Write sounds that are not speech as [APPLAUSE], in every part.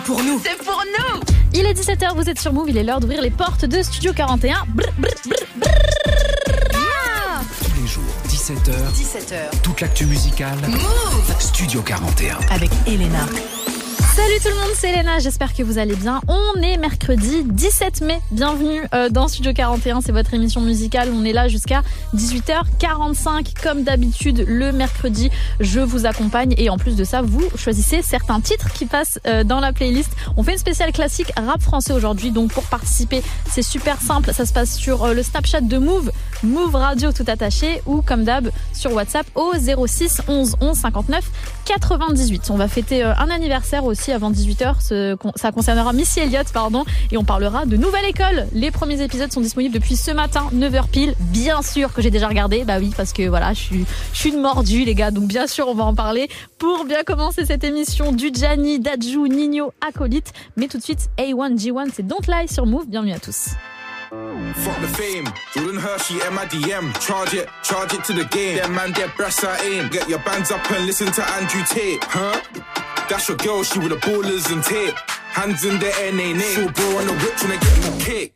c'est pour nous. C'est pour nous. Il est 17h, vous êtes sur Move, il est l'heure d'ouvrir les portes de Studio 41. Brr, brr, brr, brr. Ah Tous les jours, 17h, 17h. toute l'actu musicale. Move Studio 41. avec Elena. Salut tout le monde, c'est Elena, j'espère que vous allez bien. On est mercredi 17 mai, bienvenue euh, dans Studio 41, c'est votre émission musicale. On est là jusqu'à 18h45 comme d'habitude le mercredi. Je vous accompagne et en plus de ça, vous choisissez certains titres qui passent euh, dans la playlist. On fait une spéciale classique rap français aujourd'hui, donc pour participer, c'est super simple. Ça se passe sur euh, le Snapchat de Move, Move Radio tout attaché ou comme d'hab sur WhatsApp au 06 11 11 59 98. On va fêter un anniversaire aussi avant 18h. Ce- Ça concernera Missy Elliott, pardon, et on parlera de Nouvelle École. Les premiers épisodes sont disponibles depuis ce matin, 9h pile. Bien sûr que j'ai déjà regardé, bah oui, parce que voilà, je suis, je suis une mordue, les gars, donc bien sûr, on va en parler. Pour bien commencer cette émission, du Gianni, Dajou, Nino, Acolyte. Mais tout de suite, A1G1, c'est Don't Lie sur Move. Bienvenue à tous. Fuck the fame. Jordan Hershey. Charge it, charge it to the game. Them man, their breasts I aim. Get your bands up and listen to Andrew Tate. That's your girl, she with the ballers and tape. Hands in the air, nay, nay. Full bro on the whip when they get me cake.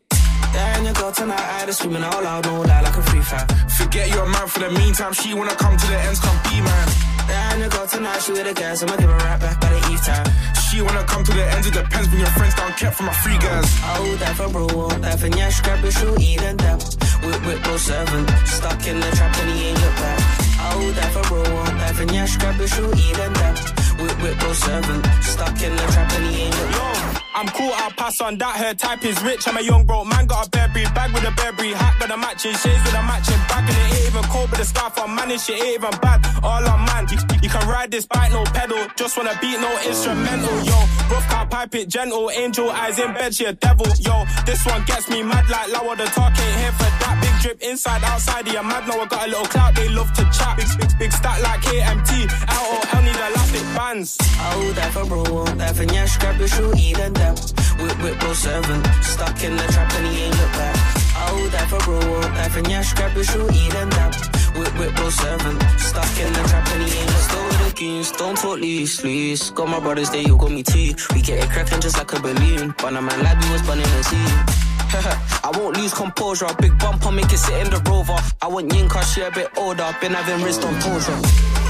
There in your girl tonight, I just screaming out loud, no lie, like a free fire. Forget your man for the meantime. She wanna come to the ends, come be man. There in your girl tonight, she with the gas, I'ma give her right back by the eve time. She wanna come to the ends, it depends. Bring your friends down, kept for my free guys. Oh, that for bro, that for yeah, scrap it, shoot, even that. Whip, whip, go seven. Stuck in the trap and he ain't look back. Oh, that for bro, that for yeah, scrap it, shoot, even that. Whip, whip, go seven. Stuck in the trap and he ain't back. I'm cool, I'll pass on that. Her type is rich. I'm a young broke man, got a Burberry bag with a Burberry hat, got a matching shades with a matching bag, and it ain't even cold, but the scarf I'm manning shit ain't even bad. All on man, you, you can ride this bike, no pedal. Just wanna beat, no instrumental, yo. Rough car, pipe it gentle, angel eyes in bed, she a devil, yo. This one gets me mad like Lower, the talk ain't here for that. Big drip inside, outside, yeah, mad. Now I got a little clout, they love to chat. Big, big, big stack like KMT, LOL need elastic bands. Oh, that for bro, that for yeah, scrap it, shoot, even. Whip, whip, go seven. Stuck in the trap and he ain't look back. Oh, that for bro, that for yeah, scrap it, shoot, even that. Whip, whip, go seven. Stuck in the trap and he ain't look Still with the keys, don't talk loose, loose. Got my brothers there, you got me too. We get it cracking just like a balloon. But a man like we was [LAUGHS] burning the sea. I won't lose composure. Big bumper, make it sit in the rover. I want Yinka, she a bit older. Been having wrist on torture.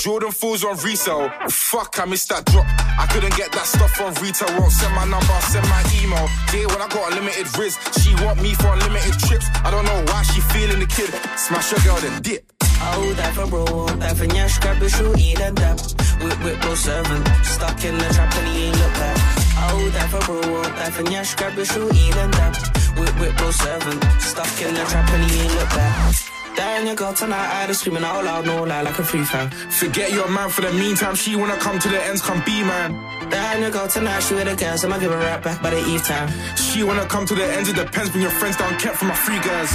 Jordan fools on resale. Fuck, I missed that drop. I couldn't get that stuff on retail. Won't send my number, send my email. Yeah, when I got unlimited riz, she want me for unlimited trips. I don't know why she feeling the kid. Smash your girl, then dip. Oh, that for bro, that for scrap it, shoot, eat and dap. Whip, whip, go seven. Stuck in the trap and he ain't look back. Bro, that for yeah, scrap it, shoot, eat and dap. Whip, whip, go seven. Stuck in the trap and he ain't look back. In your girl tonight, I just screaming out loud, no lie, like a free fan. Forget your man for the meantime. She wanna come to the ends, come be man. In your girl tonight, she with the gas, I'ma give her right back by the eve time. She wanna come to the ends, it depends. Bring your friends down, kept for my free guys.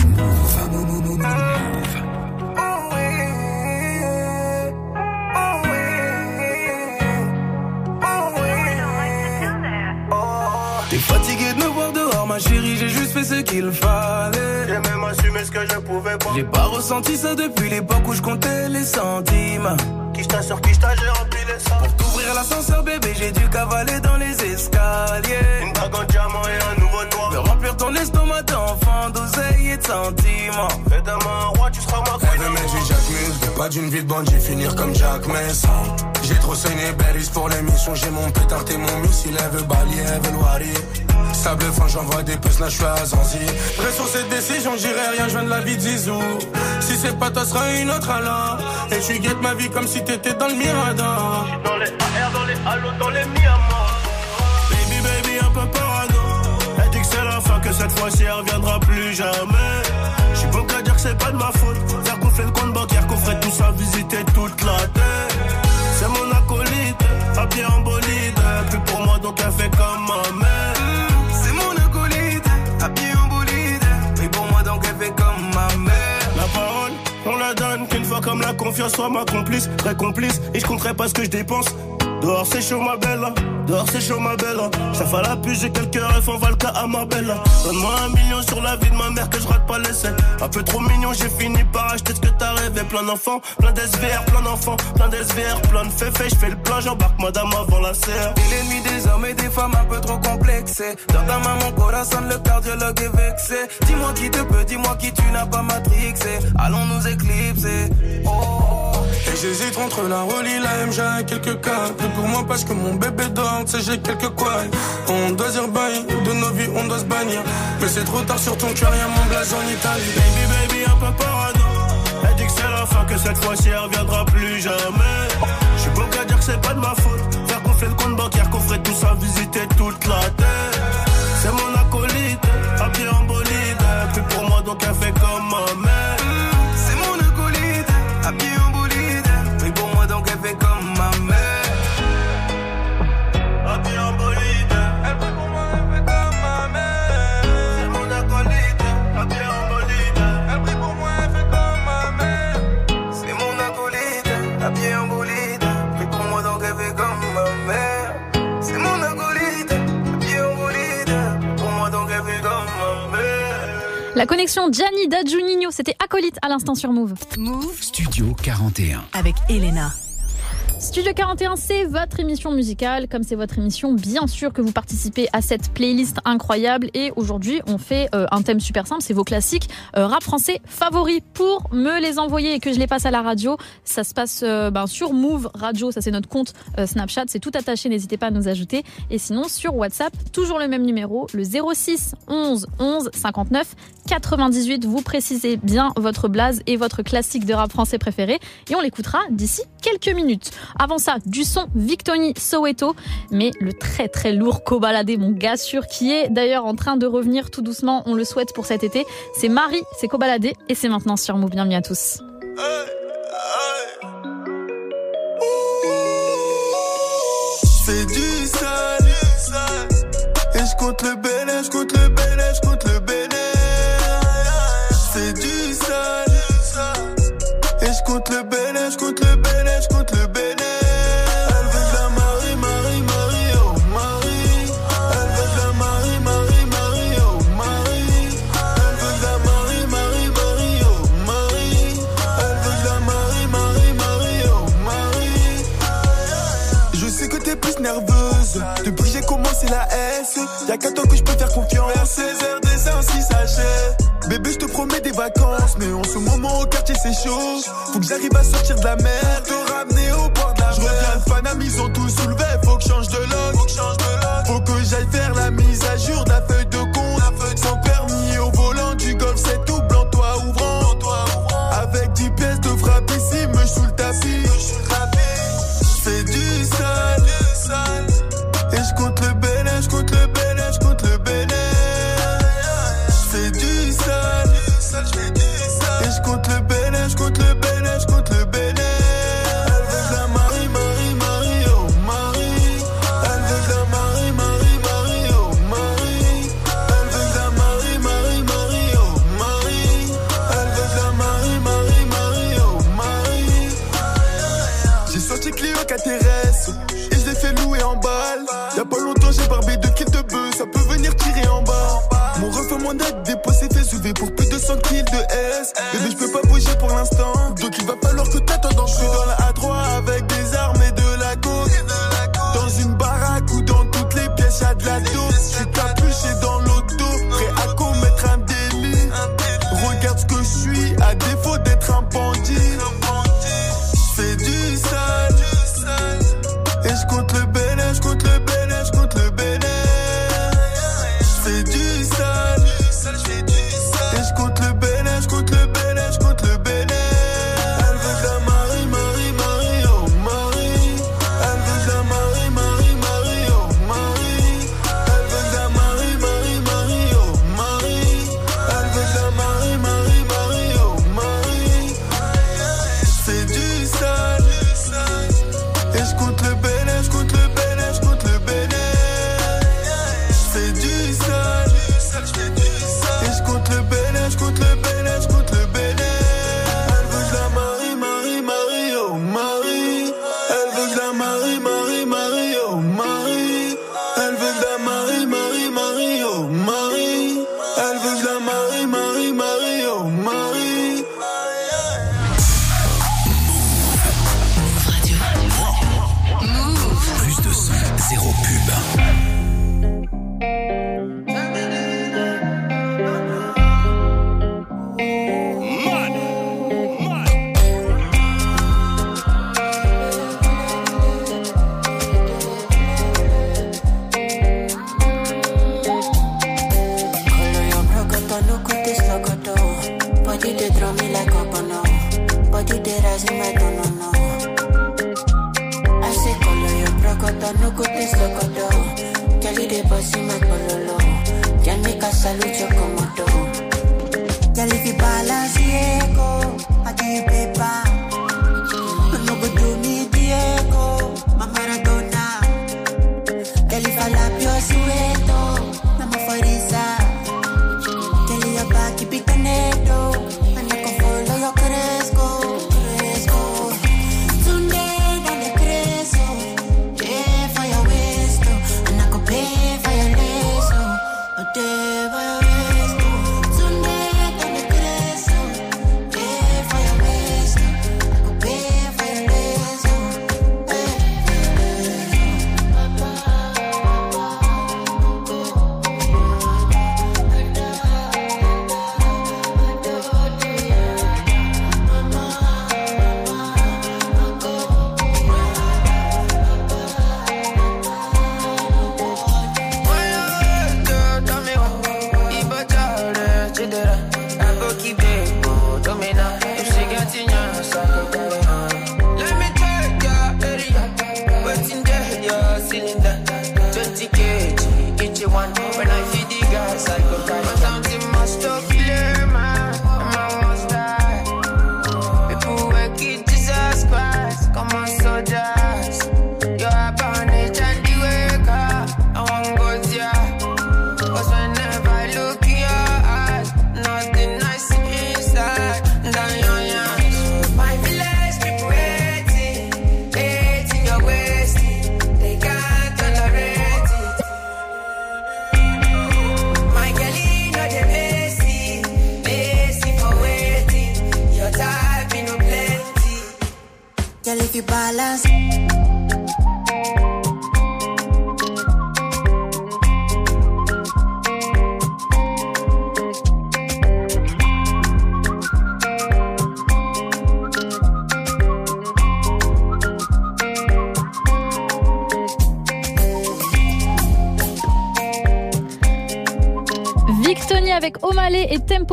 Ma chérie, j'ai juste fait ce qu'il fallait. J'ai même assumé ce que je pouvais pas. J'ai pas ressenti ça depuis l'époque où je comptais les centimes. Qui t'a sur qui t'a, j'ai rempli les sacs. Pour t'ouvrir l'ascenseur, bébé, j'ai dû cavaler dans les escaliers. Une bague en diamant et un nouveau De toit. remplir ton estomac d'enfant, d'oseille et de sentiments. Fais de moi un roi, tu seras ma queen. mais j'ai Jacques Mus, pas d'une vie de bandit, finir comme Jack Mess. J'ai trop saigné Berries pour l'émission, j'ai mon pétard et mon missile, elle veut balayer, elle veut. Sable fin, j'envoie des puces, là je suis à Zanzi. Sur cette décision, j'irai rien, je viens de la vie de Zizou. Si c'est pas toi, sera une autre alors. Et tu guettes ma vie comme si t'étais dans le Mirador. Dans les AR, dans les halos, dans les Miamas. Baby, baby, un peu parano. Elle dit que c'est la fin, que cette fois-ci elle reviendra plus jamais. J'suis bon qu'à dire que c'est pas de ma faute. Faire gonfler le compte bancaire, qu'on ferait tout ça, visiter toute la terre. C'est mon acolyte, habillé en bolide. Plus pour moi, donc elle fait comme ma mère. La confiance soit ma complice, très complice, et je compterai pas ce que je dépense. Dehors c'est chaud ma belle, dehors c'est chaud ma belle. Ça fait la pluie, j'ai quelques rêves en Valka à ma belle. Donne-moi un million sur la vie de ma mère que je rate pas l'essai. Un peu trop mignon, j'ai fini par acheter ce que t'as rêvé. Plein d'enfants, plein d'SVR, plein d'enfants, plein d'SVR, plein de féfés. Je fais le plein, j'embarque madame avant la serre. Et l'ennemi des hommes et des femmes un peu trop complexés. Dans ta maman, corazon, le cardiologue est vexé. Dis-moi qui te peut, dis-moi qui tu n'as pas matrixé. Allons nous éclipser. Oh. Et j'hésite entre la Rolly, la MJ et quelques cas. Pour moi parce que mon bébé dort, sais, j'ai quelques quoi. On doit dire bye, de nos vies on doit se bannir. Mais c'est trop tard sur ton cœur, y'a mon blaze en Italie. Baby, baby, un peu parano. Elle dit que c'est la fin, que cette fois-ci elle reviendra plus jamais. J'suis beau qu'à dire que c'est pas de ma faute. Faire gonfler le compte bancaire, qu'on ferait tout ça, visiter toute la terre. La connexion Gianni da Juninho, c'était acolyte à l'instant sur Move. Move Studio 41. avec Elena. Studio 41, c'est votre émission musicale. Comme c'est votre émission, bien sûr que vous participez à cette playlist incroyable. Et aujourd'hui, on fait euh, un thème super simple, c'est vos classiques euh, rap français favoris. Pour me les envoyer et que je les passe à la radio, ça se passe euh, ben, sur Move Radio, ça c'est notre compte euh, Snapchat, c'est tout attaché, n'hésitez pas à nous ajouter. Et sinon, sur WhatsApp, toujours le même numéro, le 06 11 11 59 98. Vous précisez bien votre blaze et votre classique de rap français préféré. Et on l'écoutera d'ici quelques minutes. Avant ça, du son Victoni Soweto, mais le très très lourd Kobalade, mon gars sûr, qui est d'ailleurs en train de revenir tout doucement, on le souhaite pour cet été. C'est Marie, c'est Kobalade, et c'est maintenant sur Move. Bienvenue à tous. J'fais et j'compte le béné, j'compte le béné, j'compte le béné. Elle veut de la Marie, Marie, Marie, oh Marie. Elle veut de la Marie, Marie, Marie, oh Marie. Elle veut de la Marie, Marie, Marie, oh Marie. Elle veut de la Marie, Marie, Marie, oh Marie. Je sais que t'es plus nerveuse Depuis que j'ai commencé la S Y'a qu'à toi que je peux faire confiance Vers 16h des ainsi s'achève Bébé je te promets des vacances Mais en ce moment au quartier c'est chaud. Faut que j'arrive à sortir de la mer Te ramener au bord de la mer Je reviens le fanam ils ont tout soulevé Faut que je change de lock Faut que j'aille faire la mise à jour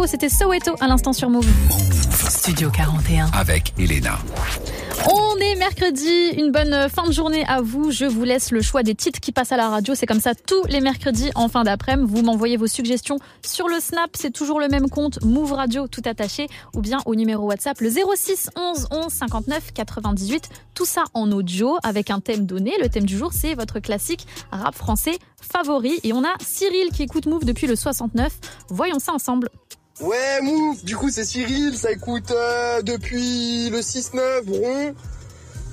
C'était Soweto à l'instant sur Move. Studio 41. Avec Elena. On est mercredi, une bonne fin de journée à vous. Je vous laisse le choix des titres qui passent à la radio. C'est comme ça tous les mercredis en fin d'après-midi. Vous m'envoyez vos suggestions sur le Snap, c'est toujours le même compte, Move Radio tout attaché, ou bien au numéro WhatsApp le 06 11 11 59 98. Tout ça en audio avec un thème donné. Le thème du jour, c'est votre classique rap français favori. Et on a Cyril qui écoute Move depuis le 69. Voyons ça ensemble. Ouais, Move, du coup c'est Cyril, ça écoute euh, depuis le 6-9, rond.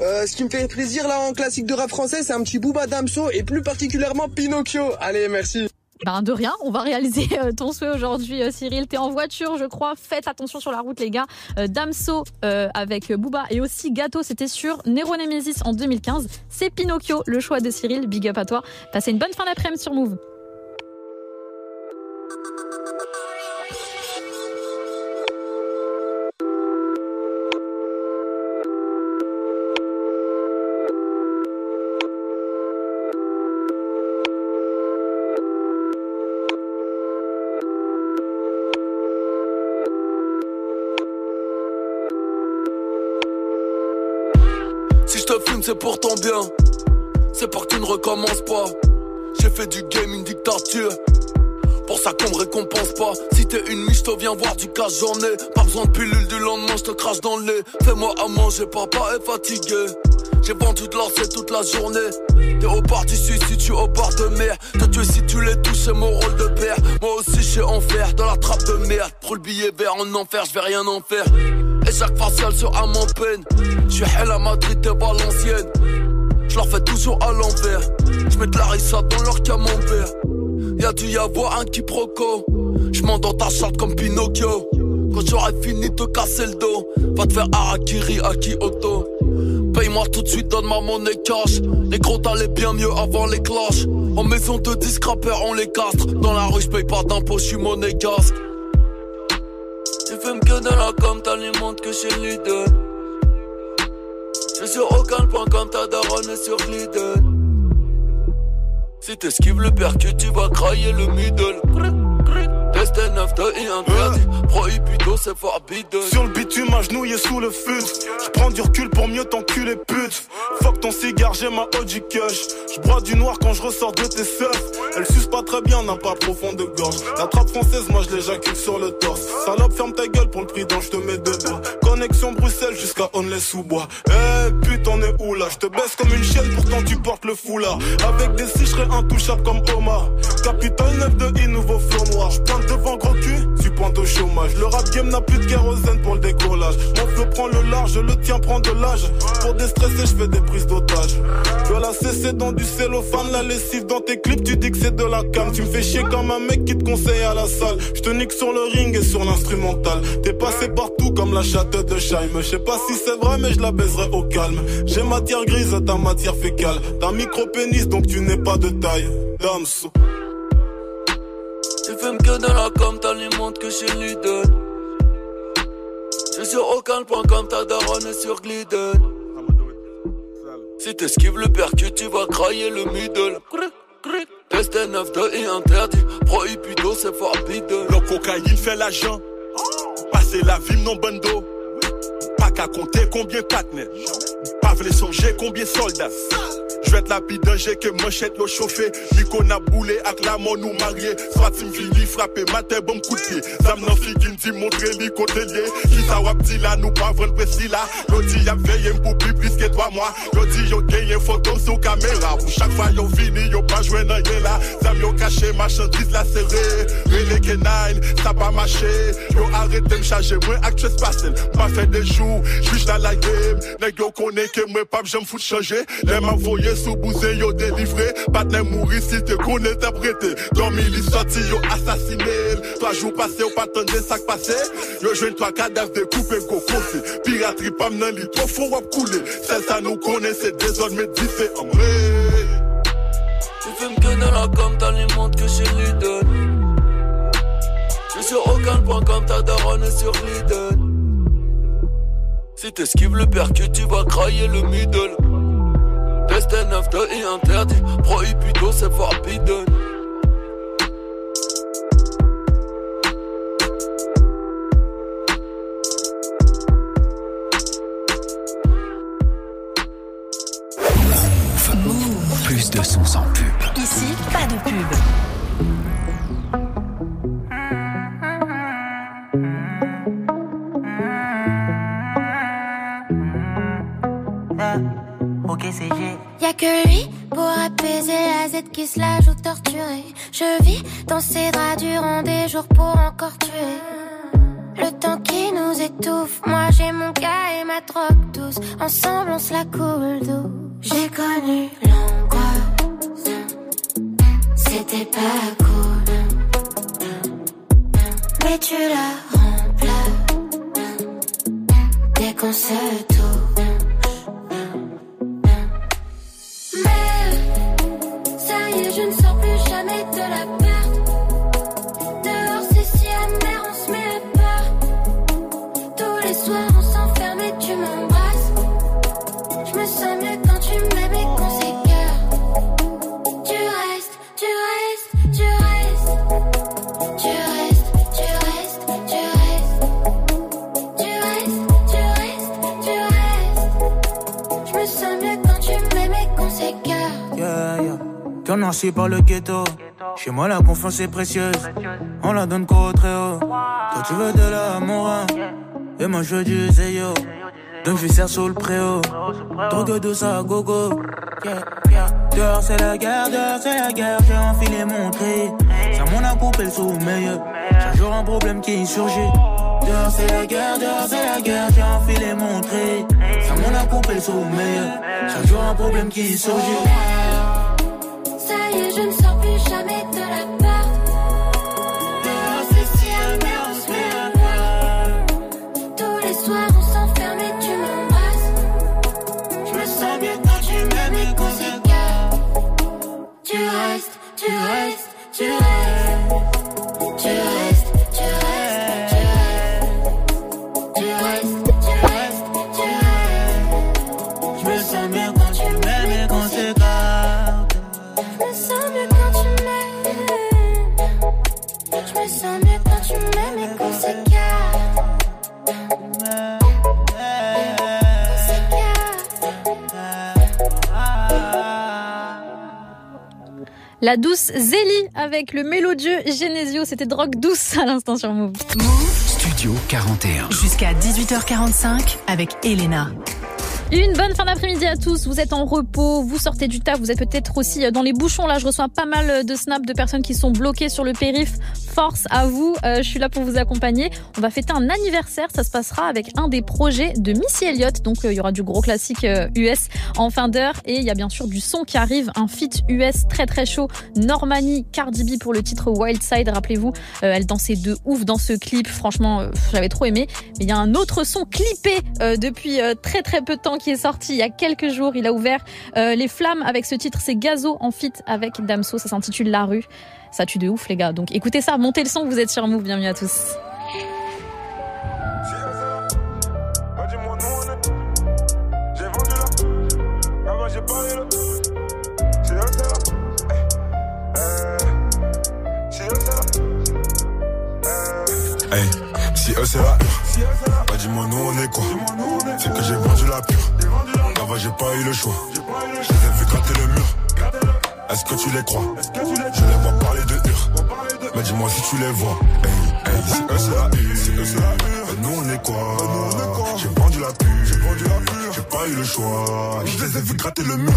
Euh, ce qui me fait plaisir là en classique de rap français, c'est un petit Booba Damso et plus particulièrement Pinocchio. Allez, merci. Ben de rien, on va réaliser euh, ton souhait aujourd'hui Cyril. T'es en voiture je crois, faites attention sur la route les gars. Damso avec Booba et aussi Gâteau, c'était sur Nero Nemesis en 2015. C'est Pinocchio, le choix de Cyril, big up à toi. Passez une bonne fin d'après-midi sur Move. C'est pour ton bien. C'est pour que tu ne recommences pas. J'ai fait du game une dictature. Pour ça qu'on me récompense pas. Si t'es une miche, te viens voir du cash, j'en ai. Pas besoin de pilule du lendemain, je te crache dans le lait. Fais-moi à manger, papa est fatigué. J'ai vendu de l'or, c'est toute la journée. T'es au bord du suicide, tu au bord de mer. Te tuer si tu les touches, c'est mon rôle de père. Moi aussi, je suis en fer, dans la trappe de merde. Prends le billet vert en enfer, je vais rien en faire. Et chaque facial un mon peine. Je suis hell à Madrid et Valenciennes. Je leur fais toujours à l'envers. Je mets de la rissa dans leur camembert. Y'a dû y avoir un quiproquo. Je dans ta charte comme Pinocchio. Quand j'aurai fini de casser le dos, va te faire Harakiri à Kyoto. Paye-moi tout de suite, donne ma monnaie cash. Les gros t'allais bien mieux avant les clashs. En maison de disque rappeurs, on les castre. Dans la rue, j'paye pas d'impôts, j'suis monégasque. Tu fumes que de la com, t'alimentes que chez Lidl. Sur aucun point comme ta daronne est sur Lidl. Si t'esquives le percu, tu vas crailler le middle. Test 9 de et interdit. Prohibido, c'est forbidden. Sur le bitume, agenouillé sous le fut. J'prends du recul pour mieux t'enculer, pute. Fuck ton cigare, j'ai ma OG Kush. J'bois du noir quand je ressors de tes seufs. Elle suce pas très bien, n'a pas profond de gorge. La trappe française, moi je l'éjacule sur le torse. Salope, ferme ta gueule pour le prix dont je te mets dedans. Connexion Bruxelles jusqu'à Onley-sous-Bois. Eh putain, est où là? Je te baisse comme une chienne, pourtant tu portes le foulard. Avec des j'serais intouchable comme Omar. Capital 9 de I, nouveau flot noir. J'pointe devant gros cul, tu. Le rap game n'a plus de kérosène pour le décollage. Mon flow prend le large, le tien prend de l'âge. Pour déstresser, je fais des prises d'otage. Je la cesser dans du cellophane, la lessive dans tes clips, tu dis que c'est de la cam. Tu me fais chier comme un mec qui te conseille à la salle. Je te nique sur le ring et sur l'instrumental. T'es passé partout comme la chatte de Scheim. Je sais pas si c'est vrai, mais je la baiserai au calme. J'ai matière grise, ta matière fécale. T'as micro pénis, donc tu n'es pas de taille. Damso. Tu fumes que de la com, t'alimentes que chez Lidl. J'suis sur aucun point comme ta daronne sur Glidden. Si t'esquives le percu, tu vas crailler le middle. Test 9 de et interdit. Prohibido, c'est forbidden. Le cocaïne fait l'agent. Passer la vie non bando. Pas qu'à compter combien partenaires. Pas voulu songer combien soldats. Je vais être la danger que manchette l'eau chauffée. Lui qu'on a boulé avec la mort nous marié. Soit tu me frapper, matin bon coup de pied. Zam nan fi qui me montrer li côté lié. Qui ça wap dit là, nous pas vendre précis là. L'autre dit y'a veillé pour plus plus que toi moi. L'autre yo gagné photo sur caméra. Pour chaque fois yo fini, yo pas joué nan yé là. Zam yo caché marchandise la serré. Relé K9, ça pas marché. Yo arrête de me charger, moi actress passel. Pas fait des jours, j'suis dans la game. Nèg yo connaît que moi pas j'aime foutre changer. Les m'envoyer sous bousé yo délivré. Pas de mourir si te connais interprété. Dormi li sorti yo assassiné. Trois jours passés, ou pas tendre ça passé. Yo joint trois cadavres de coupe go coffé. Piraterie pas m'nan li trop fond wap couler. Celle ça nous connaît, c'est désormais différent. Tu fumes que dans la les montres que donne. Je sur aucun point comme ta daronne sur Lidl. Si t'esquives le percu, tu vas crailler le middle. Test 9 de interdit, prohibido c'est forbidden. Y'a que lui pour apaiser la Z qui se la joue torturée. Je vis dans ces draps durant des jours pour encore tuer. Le temps qui nous étouffe, moi j'ai mon gars et ma drogue douce. Ensemble on se la coule d'eau. J'ai connu l'angoisse, c'était pas cool. Mais tu la remplaces dès qu'on se touche. Jamais Cœur noirci par le ghetto. Chez moi, la confiance est précieuse. On la donne qu'au très haut. Toi, tu veux de l'amour. hein. Et moi, je veux du zéyo. Donc, je serre sous le préau. Drogue douce à gogo. Dehors, c'est la guerre, dehors, c'est la guerre. J'ai enfilé mon tri. Ça m'en a coupé le sommeil. Chaque jour, un problème qui surgit. Dehors, c'est la guerre, dehors, c'est la guerre. J'ai enfilé mon tri. Ça m'en a coupé le sommeil. Chaque jour, un problème qui surgit. La douce Zélie avec le mélodieux Genesio. C'était drogue douce à l'instant sur Move. Studio 41. Jusqu'à 18h45 avec Elena. Une bonne fin d'après-midi à tous. Vous êtes en repos, vous sortez du taf, vous êtes peut-être aussi dans les bouchons. Là, je reçois pas mal de snaps de personnes qui sont bloquées sur le périph. Force à vous. Euh, je suis là pour vous accompagner. On va fêter un anniversaire. Ça se passera avec un des projets de Missy Elliott. Donc, euh, il y aura du gros classique euh, US en fin d'heure. Et il y a bien sûr du son qui arrive. Un feat US très très chaud. Normani, Cardi B pour le titre Wild Side. Rappelez-vous, euh, elle dansait de ouf dans ce clip. Franchement, euh, j'avais trop aimé. Mais il y a un autre son clippé euh, depuis euh, très très peu de temps qui est sorti il y a quelques jours. Il a ouvert euh, les flammes avec ce titre. C'est Gazo en feat avec Damso. Ça s'intitule La rue. Ça tue de ouf, les gars. Donc écoutez ça, montez le son. Vous êtes sur Move. Bienvenue à tous. Hey, si eux c'est la dis-moi nous on est quoi? C'est que j'ai vendu la pure. Là-bas j'ai pas eu le choix. Je les ai vu gratter le mur Est-ce que tu les crois? Je les vois parler de hur Mais dis-moi si tu les vois. Hey, hey, c'est eux c'est la hur nous on est quoi? Pas eu le choix. Je les ai vu gratter le mur.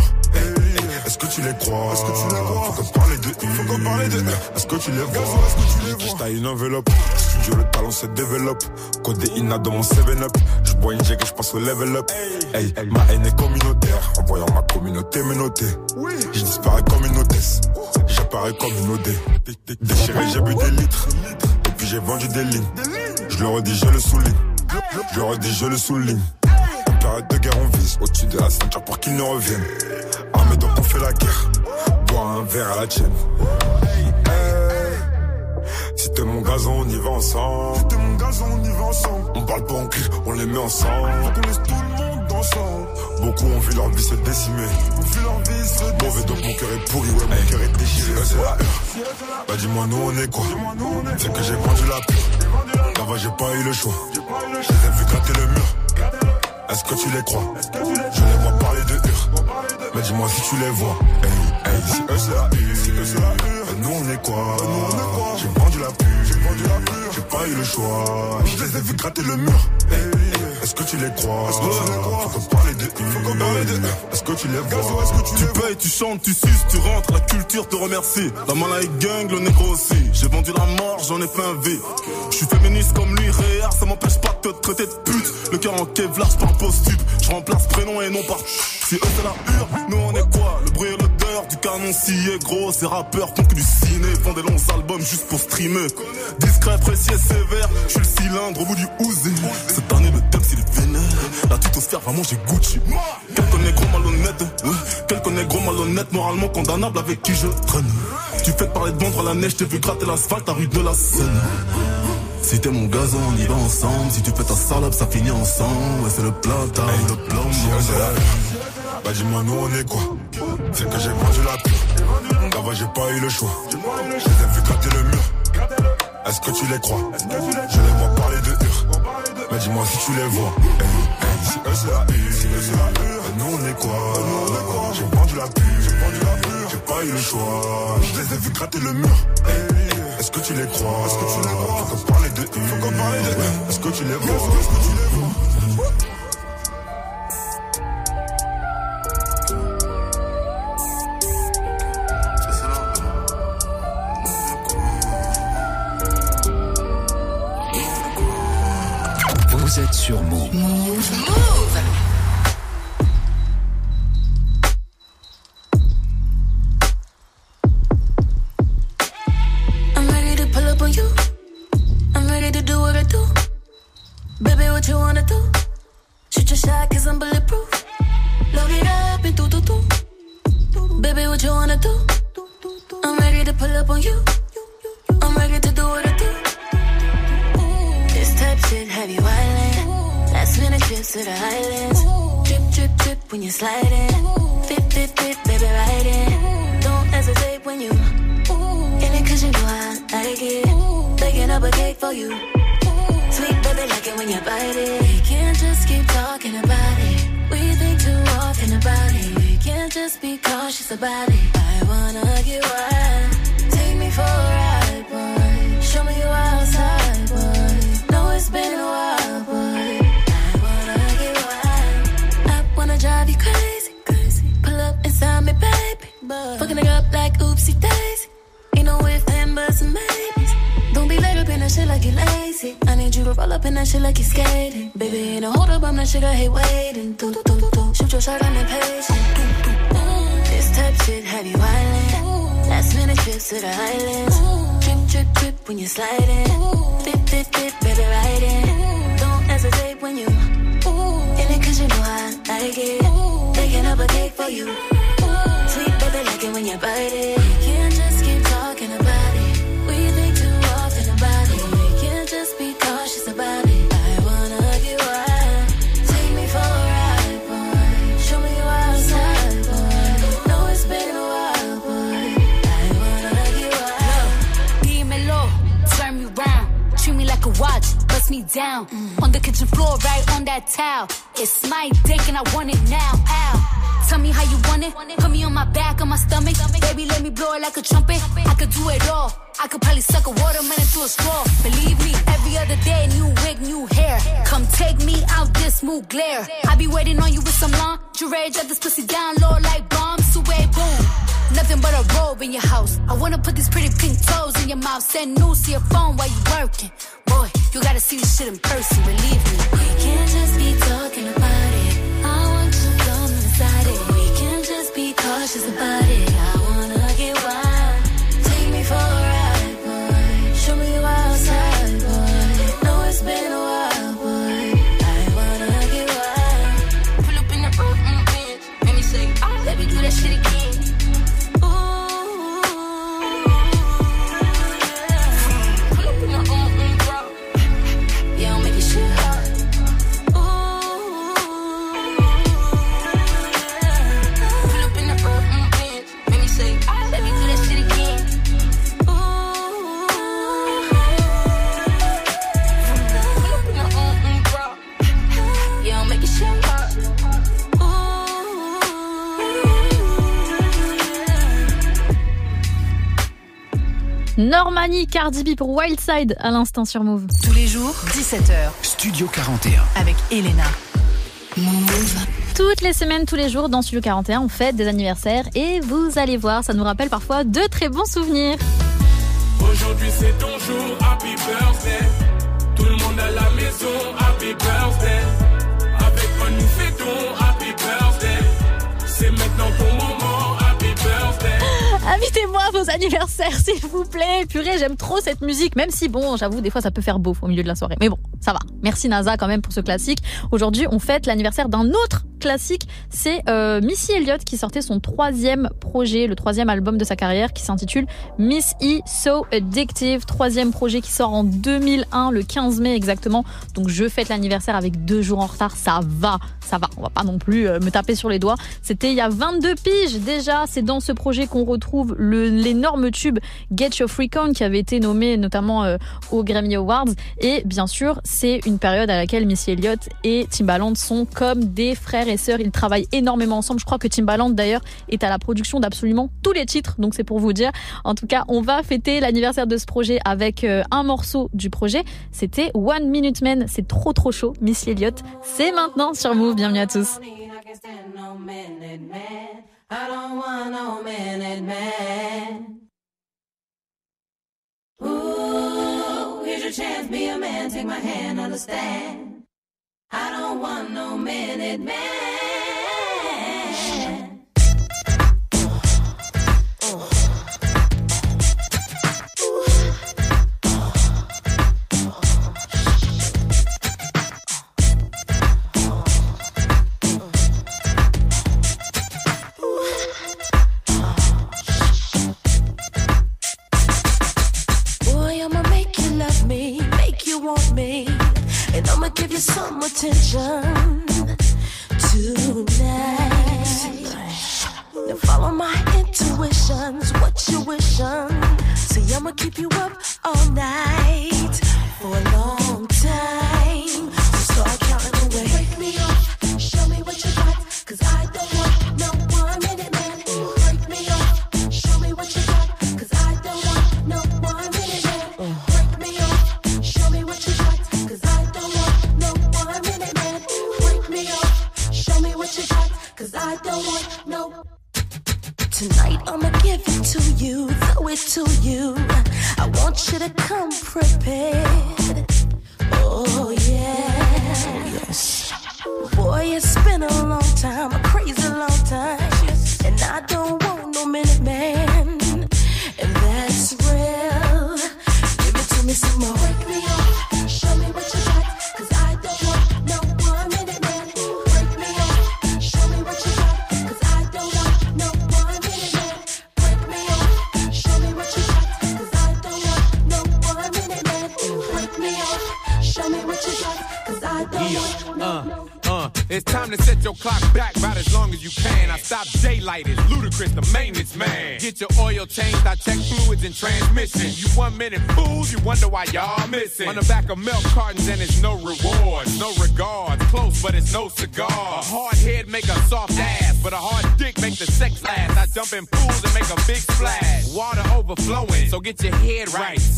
Est-ce que tu les crois? Est-ce que tu les crois? Faut qu'on parle de Faut qu'on parle de Est-ce que tu les vois? Est-ce que tu les vois? Je taille une enveloppe. Studio le talent se développe. Codé Ina dans mon 7-up Je bois une jack et je passe au level up. Hey, ma haine est communautaire. En voyant ma communauté me noter Je disparais comme une hôtesse. J'apparais comme une OD Déchiré j'ai bu des litres. Et puis j'ai vendu des lignes. Je le redis je le souligne. Je le redis je le souligne période de guerre on vise Au-dessus de la ceinture pour qu'ils ne reviennent Armés donc on fait la guerre Bois un verre à la tienne si t'es mon gazon, on y va ensemble. Si t'es mon gazon, on y va ensemble. On parle pas en cul, on les met ensemble. Faut qu'on laisse tout le monde ensemble. Beaucoup ont vu leur vie se décimer. Ont vu leur vie se décimer. Mauvais donc mon cœur est pourri, ouais, mon cœur est déchiré. C'est la heure. Bah dis-moi, nous on est quoi? C'est que j'ai vendu la pure. Là-bas, j'ai pas eu le choix. Je les ai vu gratter le mur. Est-ce que tu les crois? Je les vois parler de hur. Mais dis-moi si tu les vois. Hey, hey, si eux c'est la hur. Si eux c'est la hur. Et nous on est quoi? J'ai vendu la pure. J'ai vendu la pure. J'ai pas eu le choix. Je les ai vu gratter le mur. Hey, Est-ce que tu les crois? Est-ce que tu les crois? Faut qu'on parle. Faut qu'on parle de hur. Est-ce que tu les vois? Est-ce que tu Tu payes, tu chantes, tu suces, tu rentres, la culture te remercie. La malade gang, le négro aussi. J'ai vendu la mort, j'en ai fait un V. Je suis féministe comme lui, réel, ça m'empêche pas de te traiter de pute. Le cœur en kevlar, je parle post-tube. Je remplace prénom et non par. Si eux c'est la hure, nous on est quoi? Le bruit du canon scié, gros. Ces rappeurs font que du ciné, font des longs albums juste pour streamer. Discret, précis et sévère, je suis le cylindre au bout du ouzé. Cette année, le thème c'est les vénères. La tutosphère, vraiment j'ai Gucci. Quelques négros malhonnêtes, euh, quelques négros malhonnêtes, moralement condamnables avec qui je traîne. Tu fais parler de à la neige, t'ai vu gratter l'asphalte à rue de la Seine. Si t'es mon gazon, on y va ensemble. Si tu fais ta salope, ça finit ensemble. Ouais, c'est le plata, le plomb. Bah dis-moi nous on est quoi? C'est que j'ai vendu la pure. Là-bas j'ai pas eu le choix. Je les ai vu gratter le mur. Est-ce que tu les crois? Je les vois parler de hur Mais dis-moi si tu les vois. Si nous on est quoi? J'ai vendu la pure. J'ai pas eu le choix. Je les ai vu gratter le mur. Est-ce que tu les crois? Est-ce que tu les crois? Faut qu'on parle de hur vois? Est-ce que tu les vois? Baby, like it when you bite it. We can't just keep talking about it. We think too often about it. We can't just be cautious about it. I wanna get wild. Take me for a ride, boy. Show me you outside, boy. Know it's been a while, boy. I wanna get wild. Dímelo, turn me round. Treat me like a watch, bust me down. Mm. On the kitchen floor, right on that towel. It's my dick and I want it now. Ow. Tell me how you want it. Put me on my back, on my stomach. Baby, let me blow it like a trumpet. I could do it all. I could probably suck a watermelon through a straw. Believe me, every other day, new wig, new hair. Come take me out this smooth glare. I be waiting on you with some lingerie. Drop this pussy down low like bombs. Away, boom. Nothing but a robe in your house. I wanna put these pretty pink toes in your mouth. Send news to your phone while you working. Boy, you gotta see this shit in person, believe me. We can't just be talking about cautious about it. Normani, Cardi B pour Wildside à l'instant sur Move. Tous les jours, 17h. Studio 41. Avec Elena. Move. Toutes les semaines, tous les jours, dans Studio 41, on fête des anniversaires et vous allez voir, ça nous rappelle parfois de très bons souvenirs. Aujourd'hui c'est ton jour, happy birthday. Tout le monde à la maison, happy birthday. Avec moi nous fêtons, happy birthday. C'est maintenant ton moment, happy birthday. [GASPS] Invitez-moi anniversaires, [LAUGHS] s'il vous plaît. Purée, j'aime trop cette musique, même si, bon, j'avoue, des fois, ça peut faire beau au milieu de la soirée. Mais bon, ça va. Merci NASA quand même pour ce classique. Aujourd'hui, on fête l'anniversaire d'un autre classique. C'est euh, Missy Elliott qui sortait son troisième projet, le troisième album de sa carrière, qui s'intitule Miss E So Addictive. Troisième projet qui sort en 2001, le 15 mai exactement. Donc, je fête l'anniversaire avec deux jours en retard. Ça va, ça va. On va pas non plus euh, me taper sur les doigts. C'était il y a 22 piges déjà. C'est dans ce projet qu'on retrouve l'énorme tube Get Your Freak On qui avait été nommé notamment euh, aux Grammy Awards. Et bien sûr, c'est une période à laquelle Missy Elliott et Timbaland sont comme des frères sœurs. Ils travaillent énormément ensemble. Je crois que Timbaland d'ailleurs est à la production d'absolument tous les titres. Donc c'est pour vous dire. En tout cas, on va fêter l'anniversaire de ce projet avec euh, un morceau du projet. C'était One Minute Man. C'est trop trop chaud. Missy Elliott, c'est maintenant sur Move. Bienvenue à tous. I don't want no minute man.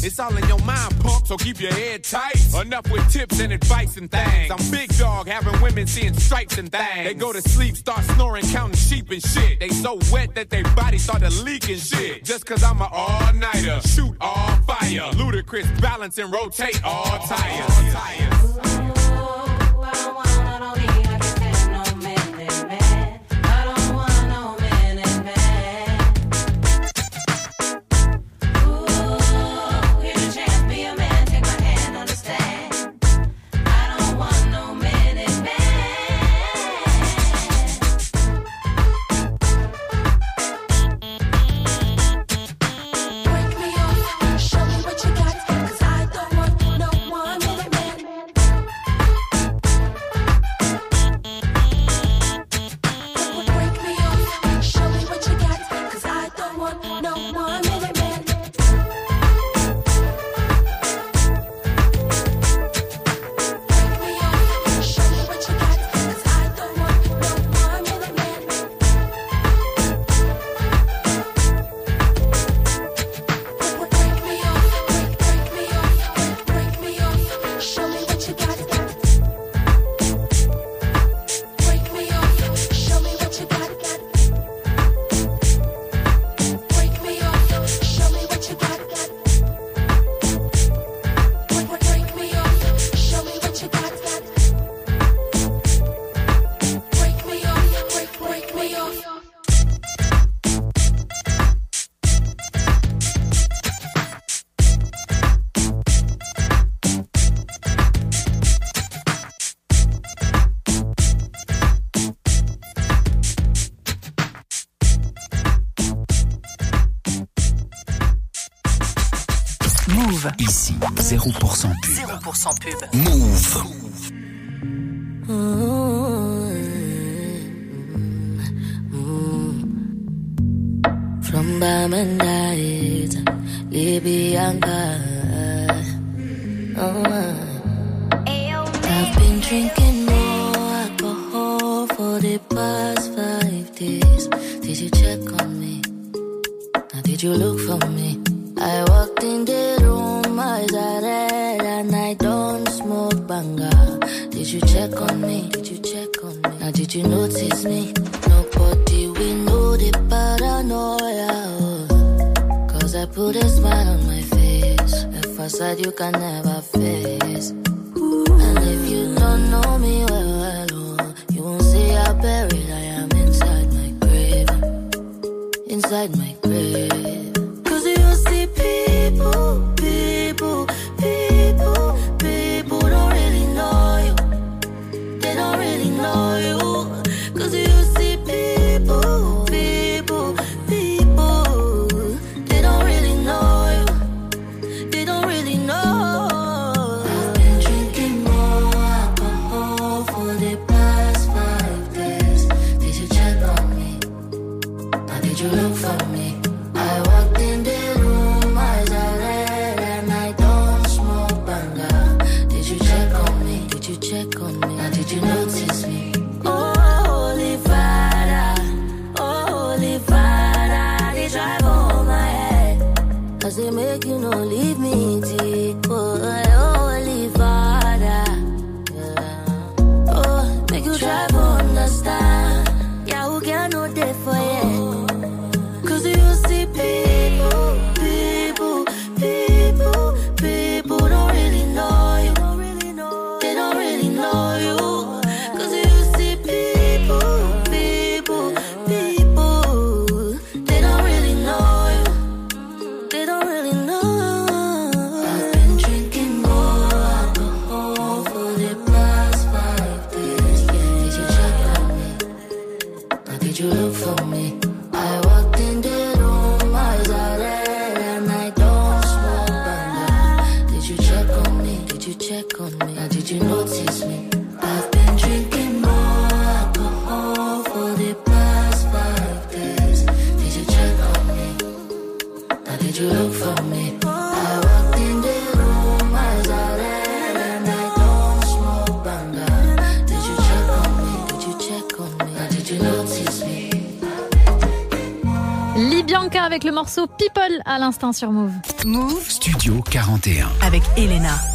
It's all in your mind, punk, so keep your head tight. Enough with tips and advice and things. I'm big dog, having women seeing stripes and things. They go to sleep, start snoring, counting sheep and shit. They so wet that their body started leaking shit. Just cause I'm an all-nighter, shoot all fire. Ludicrous balance and rotate all tires. All tires. sans pub. Avec le morceau People à l'instant sur Move. Move Studio 41. avec Elena.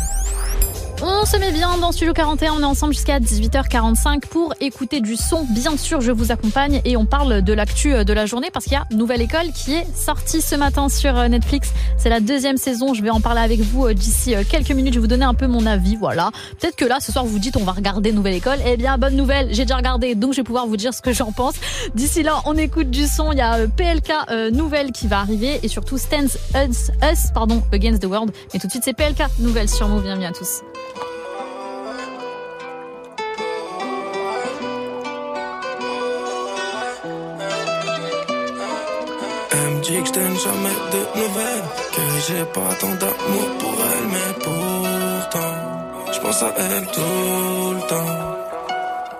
On se met bien dans Studio 41, on est ensemble jusqu'à 18h45 pour écouter du son. Bien sûr, je vous accompagne et on parle de l'actu de la journée parce qu'il y a Nouvelle École qui est sortie ce matin sur euh, Netflix. C'est la deuxième saison, je vais en parler avec vous euh, d'ici euh, quelques minutes, je vais vous donner un peu mon avis, voilà. Peut-être que là, ce soir, vous vous dites on va regarder Nouvelle École. Eh bien, bonne nouvelle, j'ai déjà regardé, donc je vais pouvoir vous dire ce que j'en pense. D'ici là, on écoute du son, il y a euh, PLK euh, Nouvelle qui va arriver et surtout Stands Us, Us pardon, Against the World. Mais tout de suite, c'est PLK Nouvelle sur Move, bienvenue à tous. Je donne jamais de nouvelles. Que j'ai pas tant d'amour pour elle Mais pourtant Je pense à elle tout le temps.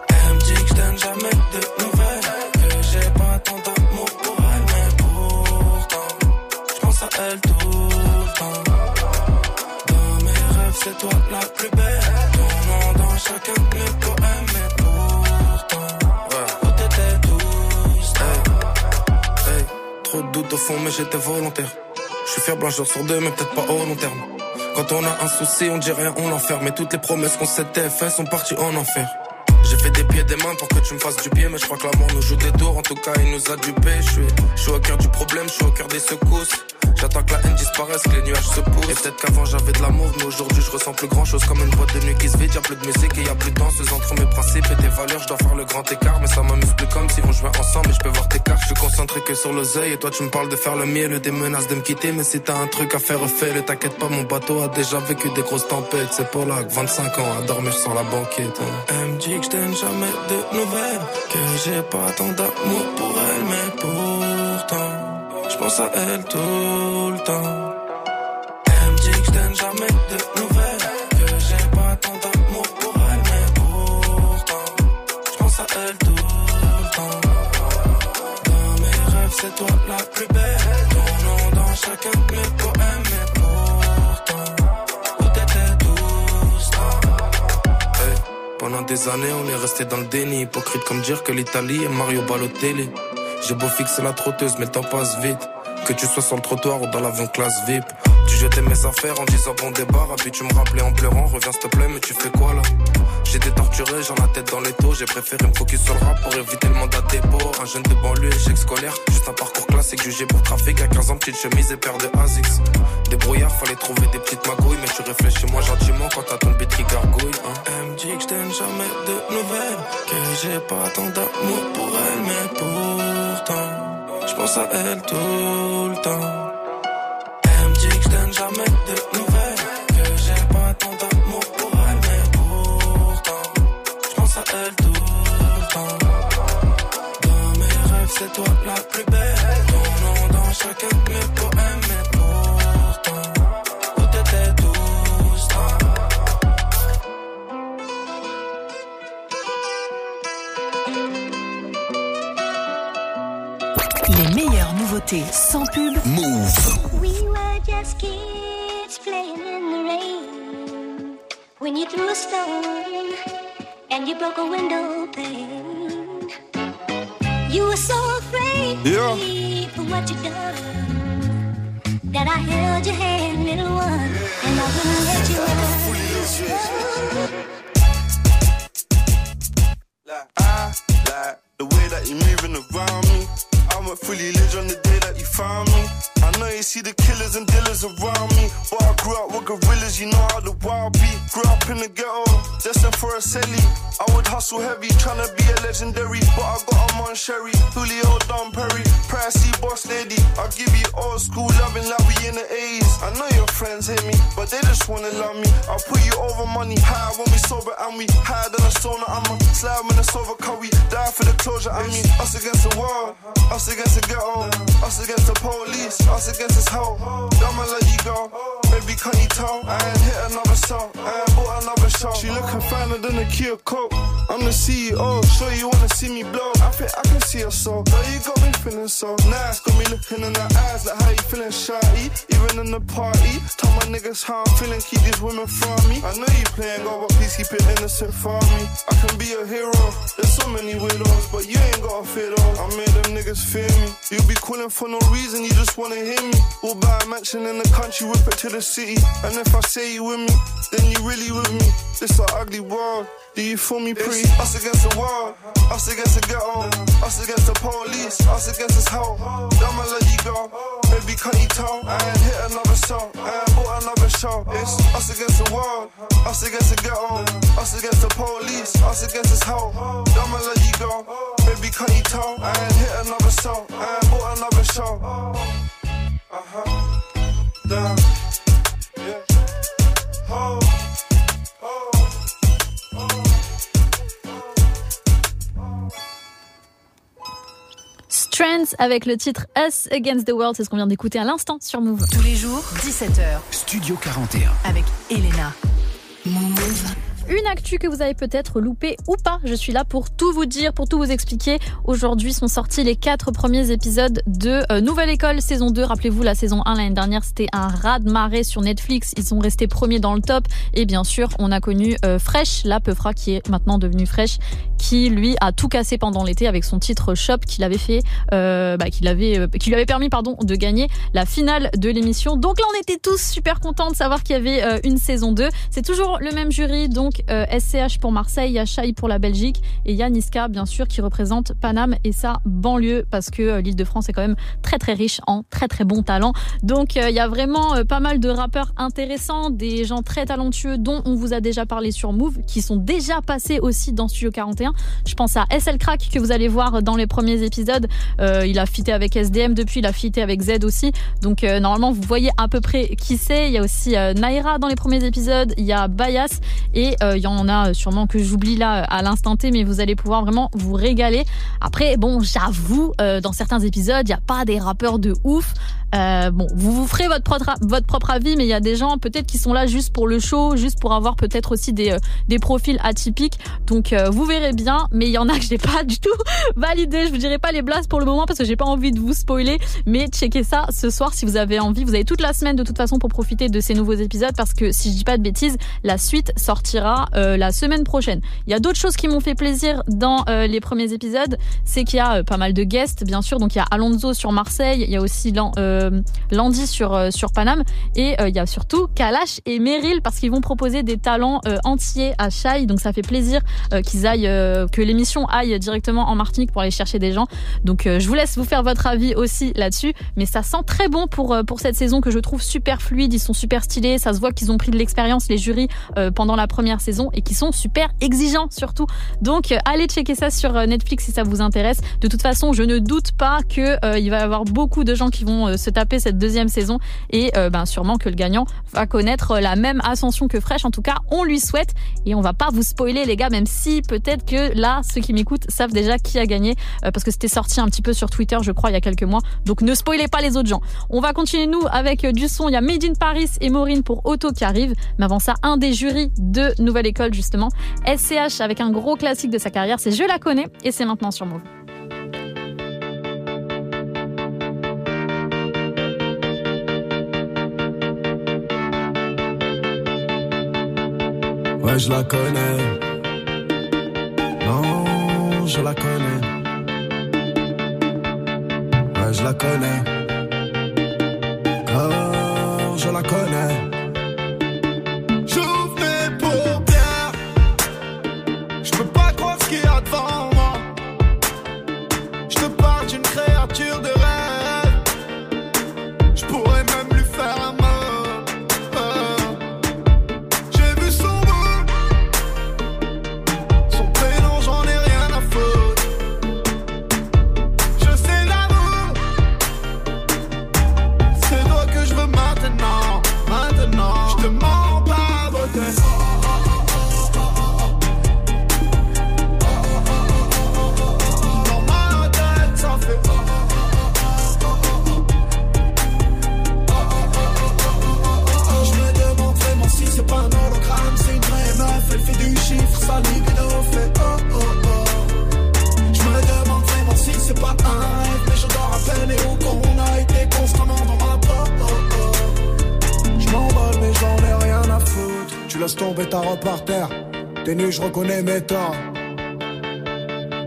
Elle me dit que je donne jamais de nouvelles. Que j'ai pas tant d'amour pour elle Mais pourtant Je pense à elle tout le temps. Dans mes rêves c'est toi la plus belle. Chacun de mes de fond, mais j'étais volontaire. Je suis fier blancheur sur deux, mais peut-être pas au long terme. Quand on a un souci, on dit rien, on l'enferme. Mais toutes les promesses qu'on s'était faites sont parties en enfer. J'ai fait des pieds et des mains pour que tu me fasses du pied, mais je crois que l'amour nous joue des tours. En tout cas, il nous a suis, je suis au cœur du problème, je suis au cœur des secousses. J'attends que la haine disparaisse, que les nuages se poussent. Et peut-être qu'avant j'avais de l'amour, mais aujourd'hui je ressens plus grand chose comme une boîte de nuit qui se vide. Y'a plus de musique et y a plus de danseuse entre mes principes et tes valeurs. Je dois faire le grand écart, mais ça m'amuse plus comme si on jouait ensemble. Et je peux voir tes cartes, je suis concentré que sur l'oseille. Et toi tu me parles de faire le miel, des menaces de me quitter. Mais si t'as un truc à faire, fais-le. T'inquiète pas, mon bateau a déjà vécu des grosses tempêtes. C'est pour là que 25 ans à dormir sur la banquette. hein. Elle me dit que je jamais de nouvelles, que j'ai pas tant d'amour pour elle, mais je pense à elle tout le temps. Elle me dit que je jamais de nouvelles, que j'ai pas tant d'amour pour elle, mais pourtant, je pense à elle tout le temps. Dans mes rêves, c'est toi la plus belle, ton nom dans chacun de mes poèmes, mais pourtant, où t'étais douce, Hey, Pendant des années, on est resté dans le déni. Hypocrite comme dire que l'Italie est Mario Balotelli. J'ai beau fixer la trotteuse, mais le temps passe vite. Que tu sois sur le trottoir ou dans l'avion classe VIP. Tu jetais mes affaires en disant bon débarras. Puis tu me rappelais en pleurant, reviens s'il te plaît, mais tu fais quoi là? J'étais torturé, j'en la tête dans les taux. J'ai préféré me focus sur le rap pour éviter le mandat dépôt. Un jeune de banlieue, échec scolaire. Juste un parcours classique, jugé pour trafic. À 15 ans, petite chemise et paire de Asics. Des brouillards, fallait trouver des petites magouilles. Mais tu réfléchis moi gentiment quand t'as ton qui gargouille. Hein. Elle me dit que je jamais de nouvelles. Que j'ai pas tant d'amour pour elle, mais pourtant, je pense à elle tout le temps. Elle me dit que je jamais meilleures sans pub. Move. We were just kids playing in the rain. When you threw a stone and you broke a window pane. You were so afraid Yeah. for what you done. That I held your hand, little one, and I wouldn't let you run. I like the way that you're moving around me. I went fully lit on the day that you found me. I know you see the killers and dealers around me. But I grew up with gorillas, you know how the wild be. Grew up in the ghetto, destined for a celly. I would hustle heavy, tryna be a legendary. But I got a man Sherry, Julio Don Perry, Pricey Boss Lady. I'll give you old school loving like we in the A's. I know your friends hate me, but they just wanna love me. I'll put you over money, high when we sober and we higher than a sauna. I'm a slab in a silver car, we die for the closure. I mean, us against the world, us against the ghetto, us against the police, us against this hoe. I'ma let you go, baby, can't you tell? I ain't hit another song, I ain't bought another show. She looking finer than a Kia Coke. I'm the CEO, sure you wanna see me blow. I think I can see her so. Girl, you got me feeling so nice. Got me looking in the eyes like how you feeling shy. Even in the party, tell my niggas how I'm feeling. Keep these women from me. I know you playing God, but please keep it innocent for me. I can be a hero. There's so many widows, but you ain't gotta fit on. I made them niggas fear me. You be calling for no reason, you just wanna hear me. We'll buy a mansion in the country, whip it to the city. And if I say you with me, then you really with me. This a ugly world. Do you feel me, pre? Us against the world, us against the ghetto, us against the police, us against this hoe. I'ma let you go, baby, cut you toe. I ain't hit another show, I ain't bought another show. It's us against the world, us against the ghetto, us against the police, us against this hoe. I'ma let you go, baby, cut you toe. I ain't hit another show, I ain't bought another show. Uh huh, down, yeah, ho. Strands avec le titre Us Against the World, c'est ce qu'on vient d'écouter à l'instant sur Move. Tous les jours, 17h. Studio 41. Avec Elena. Move. Une actu que vous avez peut-être loupé ou pas. Je suis là pour tout vous dire, pour tout vous expliquer. Aujourd'hui sont sortis les quatre premiers épisodes de euh, Nouvelle École saison 2. Rappelez-vous, la saison 1 l'année dernière, c'était un raz de marée sur Netflix. Ils sont restés premiers dans le top. Et bien sûr, on a connu euh, Fresh, la Peufra qui est maintenant devenue Fresh, qui lui a tout cassé pendant l'été avec son titre Shop qu'il avait fait, euh, bah, qu'il avait, qui lui avait permis pardon de gagner la finale de l'émission. Donc là, on était tous super contents de savoir qu'il y avait une saison 2. C'est toujours le même jury, euh, SCH pour Marseille, il y a pour la Belgique et il y a Niska bien sûr qui représente Paname et sa banlieue parce que euh, l'île de France est quand même très très riche en très très bons talents. Donc euh, il y a vraiment euh, pas mal de rappeurs intéressants, des gens très talentueux dont on vous a déjà parlé sur Move, qui sont déjà passés aussi dans Studio 41. Je pense à SL Crack que vous allez voir dans les premiers épisodes. Euh, il a fité avec SDM depuis, il a fité avec Z aussi. Donc euh, normalement vous voyez à peu près qui c'est. Il y a aussi euh, Naira dans les premiers épisodes, il y a Bayas et euh, il y en a sûrement que j'oublie là à l'instant T, mais vous allez pouvoir vraiment vous régaler. Après bon j'avoue euh, dans certains épisodes il n'y a pas des rappeurs de ouf. Euh, bon, vous vous ferez votre propre, votre propre avis, mais il y a des gens peut-être qui sont là juste pour le show, juste pour avoir peut-être aussi des, euh, des profils atypiques. Donc euh, vous verrez bien, mais il y en a que je n'ai pas du tout [LAUGHS] validé. Je vous dirai pas les blasts pour le moment parce que j'ai pas envie de vous spoiler, mais checkez ça ce soir si vous avez envie. Vous avez toute la semaine de toute façon pour profiter de ces nouveaux épisodes parce que si je dis pas de bêtises, la suite sortira euh, la semaine prochaine. Il y a d'autres choses qui m'ont fait plaisir dans euh, les premiers épisodes, c'est qu'il y a euh, pas mal de guests, bien sûr. Donc il y a Alonso sur Marseille, il y a aussi Lan- Landy sur sur Paname et il y a surtout Kalash et Meryl parce qu'ils vont proposer des talents entiers à Shai. Donc ça fait plaisir qu'ils aillent que l'émission aille directement en Martinique pour aller chercher des gens. Donc je vous laisse vous faire votre avis aussi là-dessus, mais ça sent très bon pour pour cette saison que je trouve super fluide. Ils sont super stylés, ça se voit qu'ils ont pris de l'expérience les jurys pendant la première saison et qui sont super exigeants surtout. Donc euh, allez checker ça sur euh, Netflix si ça vous intéresse. De toute façon, je ne doute pas que euh, il va y avoir beaucoup de gens qui vont se taper cette deuxième saison et ben sûrement que le gagnant va connaître la même ascension que Fresh. En tout cas, on lui souhaite et on va pas vous spoiler les gars, même si peut-être que là ceux qui m'écoutent savent déjà qui a gagné parce que c'était sorti un petit peu sur Twitter, je crois, il y a quelques mois. Donc ne spoilez pas les autres gens. On va continuer nous avec du son. Il y a Made in Paris et Maureen pour Auto qui arrive. Mais avant ça, un des jurys de Nouvelle École justement, SCH avec un gros classique de sa carrière, c'est Je la connais et c'est maintenant sur Move. Ouais, je la connais. Non, je la connais. Ouais, je la connais. Car je la connais.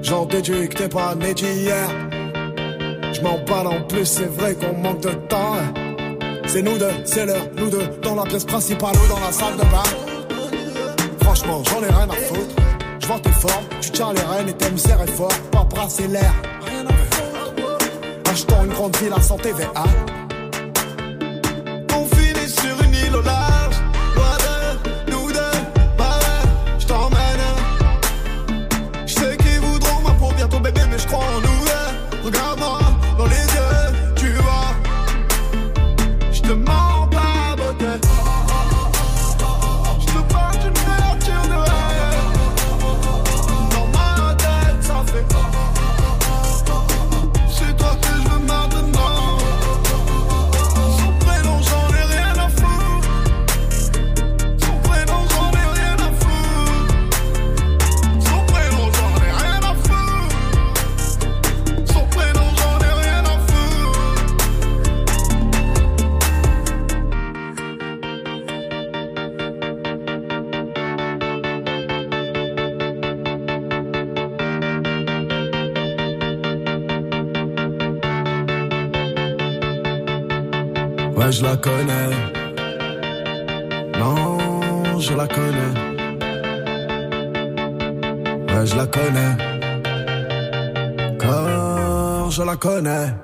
J'en déduis que t'es pas né d'hier. Je m'en parle en plus, c'est vrai qu'on manque de temps. C'est nous deux, c'est l'heure, nous deux, dans la pièce principale ou dans la salle de bain. Franchement, j'en ai rien à foutre. Vois tes formes, tu tiens les rênes et t'aimes serrer fort, pas brasser l'air. Achetons une grande ville à santé VA. Connais.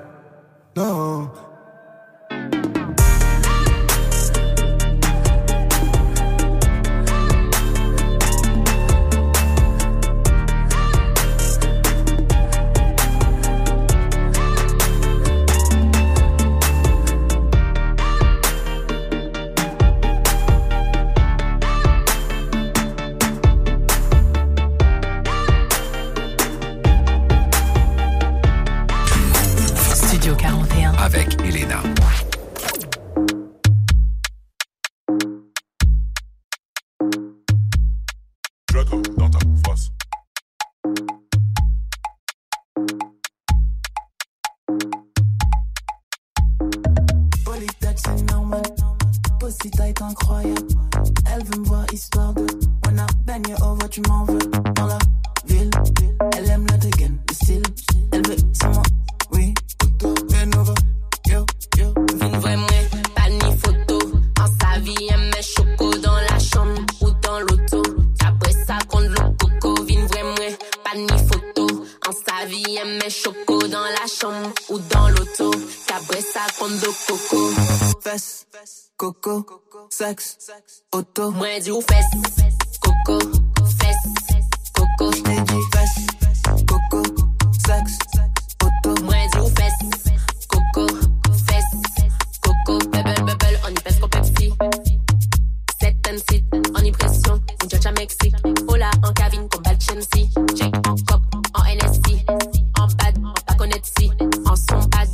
Fesses, coco, sexe, auto. Moi, dis ou fesses, coco, fesses, coco. J't'ai dit fesses, coco, sexe, auto. Moi, dis ou fesses, coco, fesses, coco. Bubble, bubble, on y pèse comme Pepsi. Set and sit, en impression, muchacha Mexique. Hola, en cabine, comme Balchensi. Check en cop, en NSC. En bad, pas connaître si. En son bad,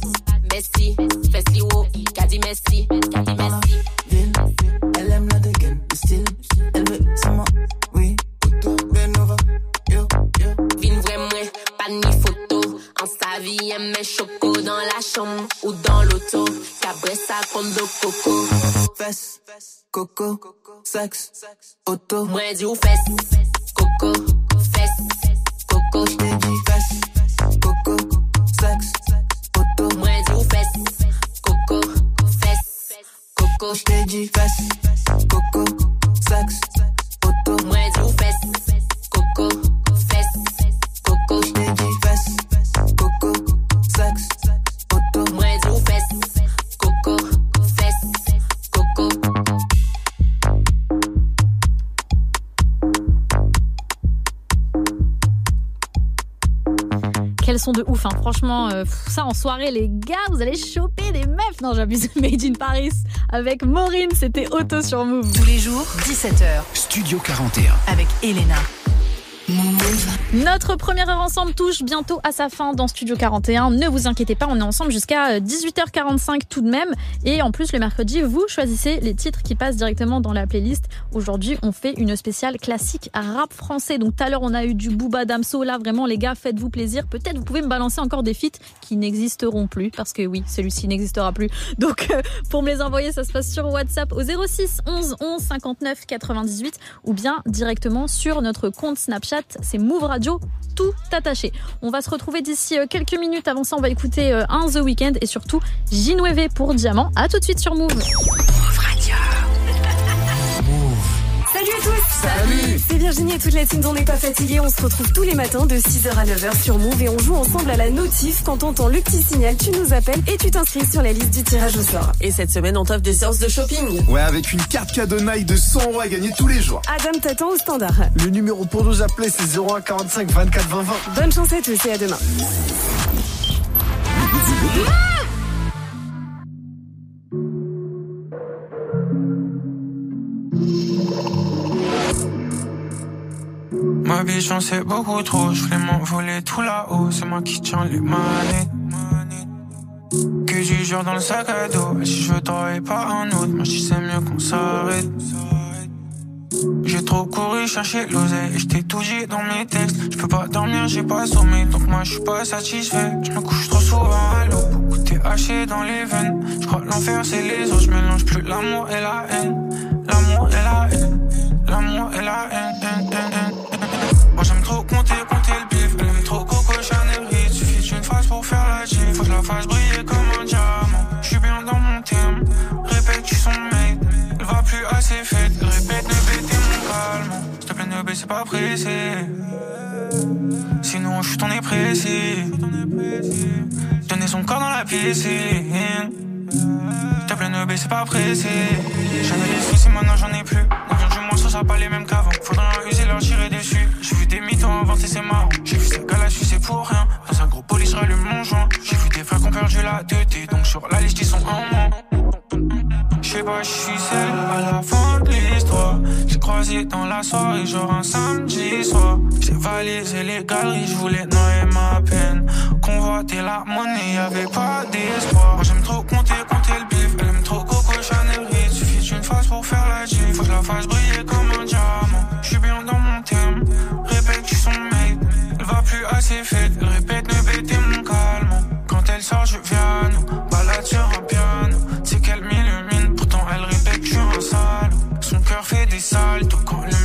Messi. Fesli wo, Messi. Kadi Messi. Ville, elle aime la dégaine, le style. Elle veut, c'est moi, oui. Bien over, yo, yo. Vin vrai moi, pas ni photo. En sa vie, elle met choco dans la chambre ou dans l'auto. Cabré ça compte de coco. Fesses, coco, sexe, auto. Moi, dis ou fesses, coco, fesses, coco. J't'ai dit fesses, coco, sexe, auto. Moi, dis ou fesses, coco, coco. J't'ai dit fesses, coco, sexe, auto. Moi, ou fesses, coco, fesses, coco. J't'ai dit fesses, coco, sexe, auto. Moi, dis ou Quels sont de ouf, hein. franchement, euh, ça en soirée, les gars, vous allez choper des meufs. Non, j'abuse, [LAUGHS] Made in Paris avec Maureen, c'était auto sur Move. Tous les jours, 17h. Studio 41. Avec Elena. Notre première heure ensemble touche bientôt à sa fin dans Studio 41. Ne vous inquiétez pas, on est ensemble jusqu'à 18h45 tout de même. Et en plus, le mercredi, vous choisissez les titres qui passent directement dans la playlist. Aujourd'hui, on fait une spéciale classique rap français. Donc tout à l'heure, on a eu du Booba Damso. Là, vraiment, les gars, faites-vous plaisir. Peut-être vous pouvez me balancer encore des feats qui n'existeront plus. Parce que oui, celui-ci n'existera plus. [LAUGHS] Donc euh, pour me les envoyer, ça se passe sur WhatsApp au 06 11 11 59 98 ou bien directement sur notre compte Snapchat. C'est Move Radio tout attaché. On va se retrouver d'ici euh, quelques minutes. Avant ça, on va écouter euh, un The Weeknd et surtout Ginweve pour Diamant. À tout de suite sur Move. Salut C'est Virginie et toute la team d'On n'est pas fatigué. On se retrouve tous les matins de 6h à 9h sur Move et on joue ensemble à la notif. Quand on entend le petit signal, tu nous appelles et tu t'inscris sur la liste du tirage au sort. Et cette semaine, on t'offre des séances de shopping. Ouais, avec une carte cadeau Nike de 100 euros à gagner tous les jours. Adam t'attend au standard. Le numéro pour nous appeler, c'est 01 45 24 20 20. Bonne chance à tous et à demain. Ma vie j'en sais beaucoup trop, je voulais m'envoler tout là-haut, c'est moi qui tiens les manettes. Que du jour dans le sac à dos, si je veux travailler pas un autre, moi je c'est mieux qu'on s'arrête. J'ai trop couru chercher l'oseille et j't'ai tout dit dans mes textes. Je peux pas dormir, j'ai pas sommeil, donc moi je suis pas satisfait. Je me couche trop souvent à l'eau, beaucoup t'es haché dans les veines. Je crois l'enfer c'est les autres, je mélange plus l'amour et la haine. L'amour et la haine, l'amour et la haine, je la fasse briller comme un diamant. J'suis bien dans mon terme. Répète, tu son mate. Elle va plus assez faite. Répète, ne bêtez mon calme. S'il te plaît, ne baisse pas pressé. Sinon, je t'en ai pressé. Donner son corps dans la piscine. S'il te plaît, ne baisse pas pressé. J'avais les soucis, maintenant j'en ai plus. Pas les mêmes qu'avant. Faudra user leur tirer dessus. J'ai vu des mythos inventer, c'est marrant. J'ai vu ces gars-là, c'est pour rien. Dans un gros police, je rallume mon joint. J'ai vu des frères qui ont perdu la tête. Donc sur la liste, ils sont en moins. J'sais pas, j'suis seul à la fin de l'histoire. J'ai croisé dans la soirée, genre un samedi soir. J'ai validé les galeries, j'voulais noyer ma peine. Convoiter la monnaie, y'avait pas d'espoir. Moi j'aime trop compter, compter le bif. Elle aime trop Coco Chanel. Suffit d'une phase pour faire la G. Faut que je la fasse briller comme Répète, tu son mate. Elle va plus assez faite. Elle répète, ne bêtez mon calme. Quand elle sort, je viens à nous. Balade sur un piano. C'est qu'elle m'illumine. Pourtant, elle répète que je un salaud. Son cœur fait des saltos quand le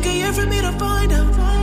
taking year for me to find out.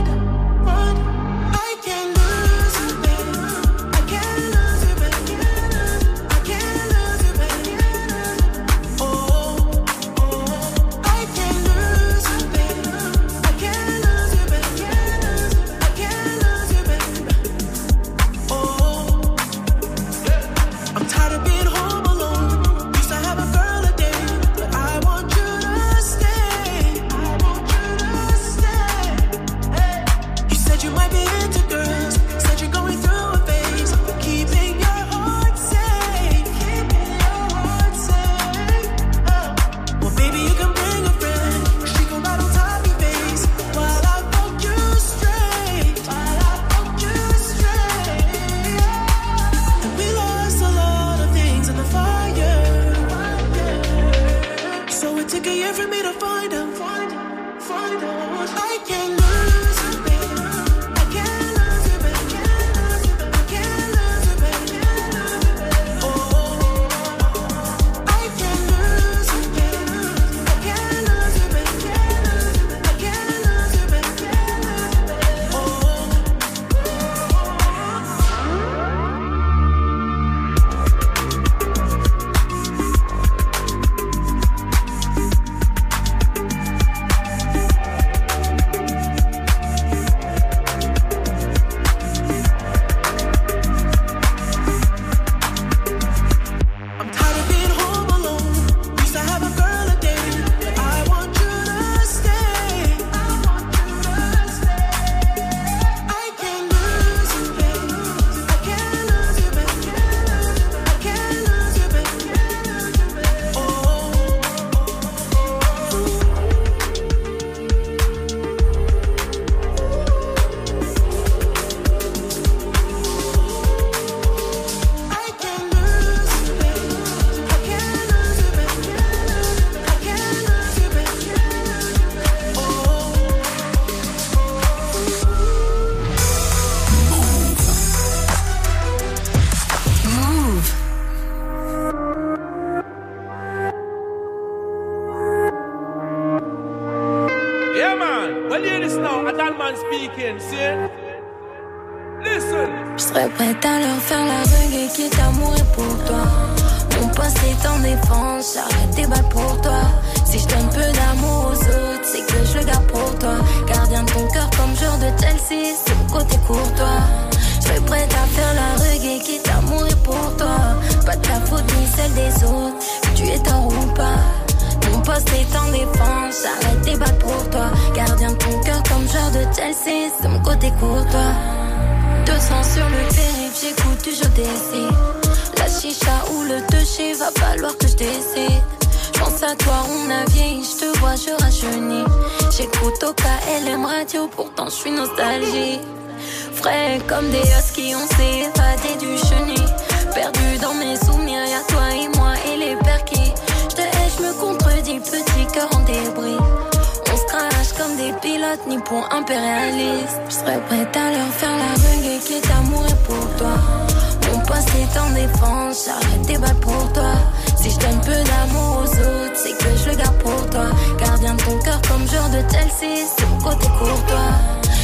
C'est mon côté courtois.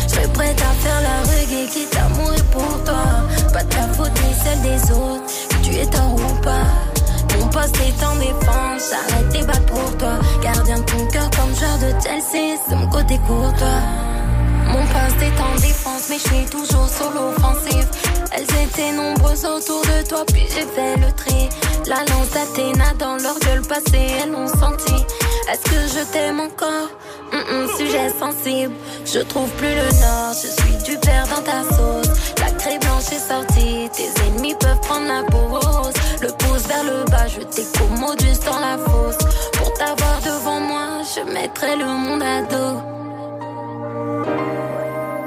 Je serais prête à faire la reggae qui est amoureux pour toi. Pas de ta faute ni celle des autres, tu es tort ou pas. Mon poste est en défense, j'arrête des balles pour toi. Gardien de ton cœur comme joueur de Chelsea, c'est mon côté courtois. Mon poste est en défense, mais je suis toujours sur l'offensive. Elles étaient nombreuses autour de toi, puis j'ai fait le tri. La lance d'Athéna dans leur gueule passée, elles l'ont senti. Est-ce que je t'aime encore? Hum, Sujet sensible, je trouve plus le nord, je suis du père dans ta sauce. La craie blanche est sortie, tes ennemis peuvent prendre la peau rose. Le pouce vers le bas, je t'écommodus dans la fosse. Pour t'avoir devant moi, je mettrai le monde à dos.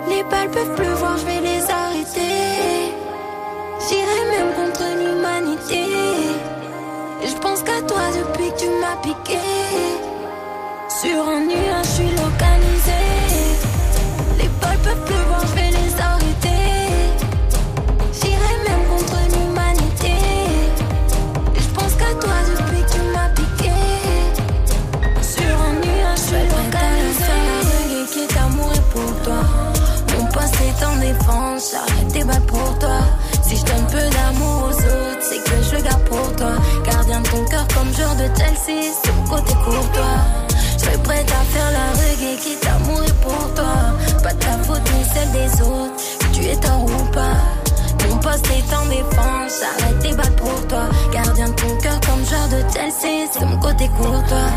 Les balles peuvent pleuvoir, je vais les arrêter. J'irai même contre l'humanité. Je pense qu'à toi depuis que tu m'as piqué. Sur un nuage, je suis localisé. Les balles peuvent pleuvoir, je vais les arrêter. J'irai même contre l'humanité. Et je pense qu'à toi depuis que tu m'as piqué. Sur un nuage, je suis localisé. la reggae qui est amoureux pour toi. Mon poste est en défense, j'arrête des balles pour toi. Si je donne peu d'amour aux autres, le garde pour toi. Gardien de ton cœur comme joueur de Chelsea, mon côté courtois. Je serais prête à faire la reggae qui est amoureux pour toi. Pas ta faute ni celle des autres, tu es tort ou pas. Mon poste est en défense, j'arrête des balles pour toi. Gardien de ton cœur comme joueur de Chelsea, mon côté courtois.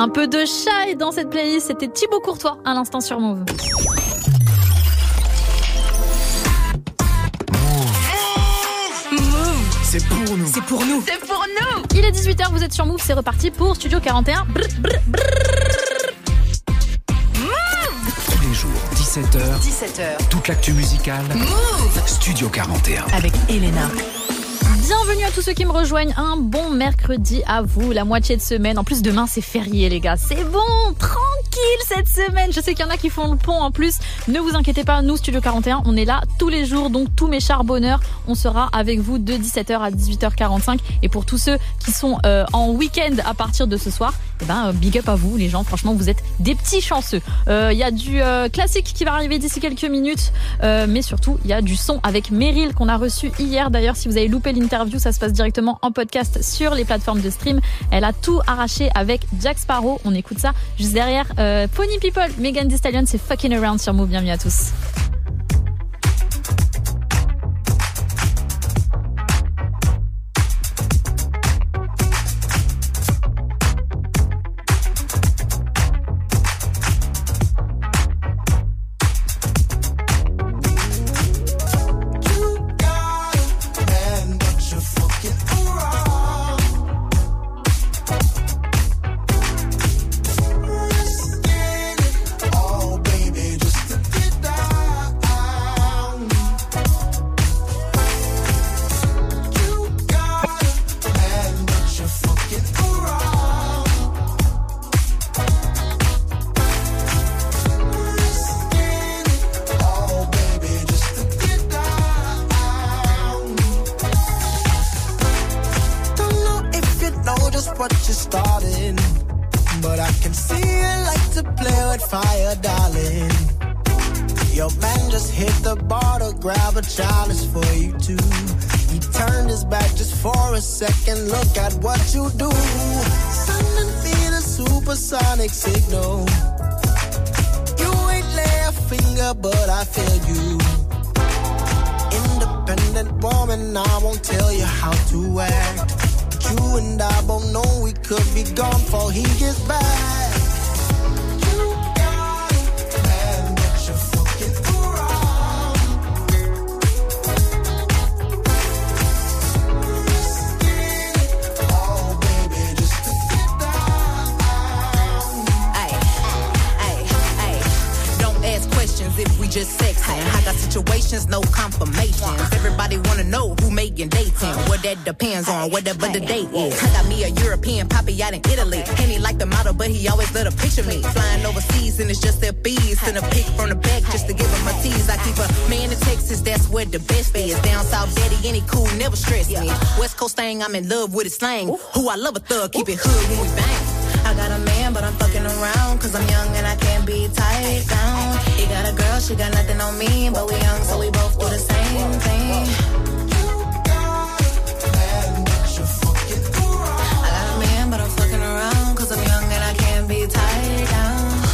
Un peu de chat dans cette playlist, c'était Thibaut Courtois à l'instant sur Move. C'est pour nous. C'est pour nous. C'est pour nous. Il est 18h, vous êtes sur Move, c'est reparti pour Studio 41. Brr, brr, brr. Tous les jours, 17h, 17h. toute l'actu musicale. Move Studio 41. avec Elena. Bienvenue à tous ceux qui me rejoignent. Un bon mercredi à vous, la moitié de semaine. En plus, demain, c'est férié, les gars. C'est bon, tranquille cette semaine. Je sais qu'il y en a qui font le pont en plus. Ne vous inquiétez pas, nous, Studio 41, on est là tous les jours. Donc, tous mes charbonneurs, on sera avec vous de 17h à 18h45. Et pour tous ceux qui sont euh, en week-end à partir de ce soir, eh ben, euh, big up à vous, les gens. Franchement, vous êtes des petits chanceux. Euh, Il y a du euh, classique qui va arriver d'ici quelques minutes. Euh, mais surtout, il y a du son avec Meryl qu'on a reçu hier. D'ailleurs, si vous avez loupé l'interview, ça se passe directement en podcast sur les plateformes de stream. Elle a tout arraché avec Jack Sparrow. On écoute ça juste derrière. Euh, Pony People, Megan Thee Stallion, c'est Fucking Around sur Move. Bienvenue à tous. I'm in love with his slang. Who I love a thug, keep it hood when we bang. I got a man, but I'm fucking around. Cause I'm young and I can't be tied down. He got a girl, she got nothing on me. But we young, so we both do the same thing. I got a man, but I'm fucking around. Cause I'm young and I can't be tied down.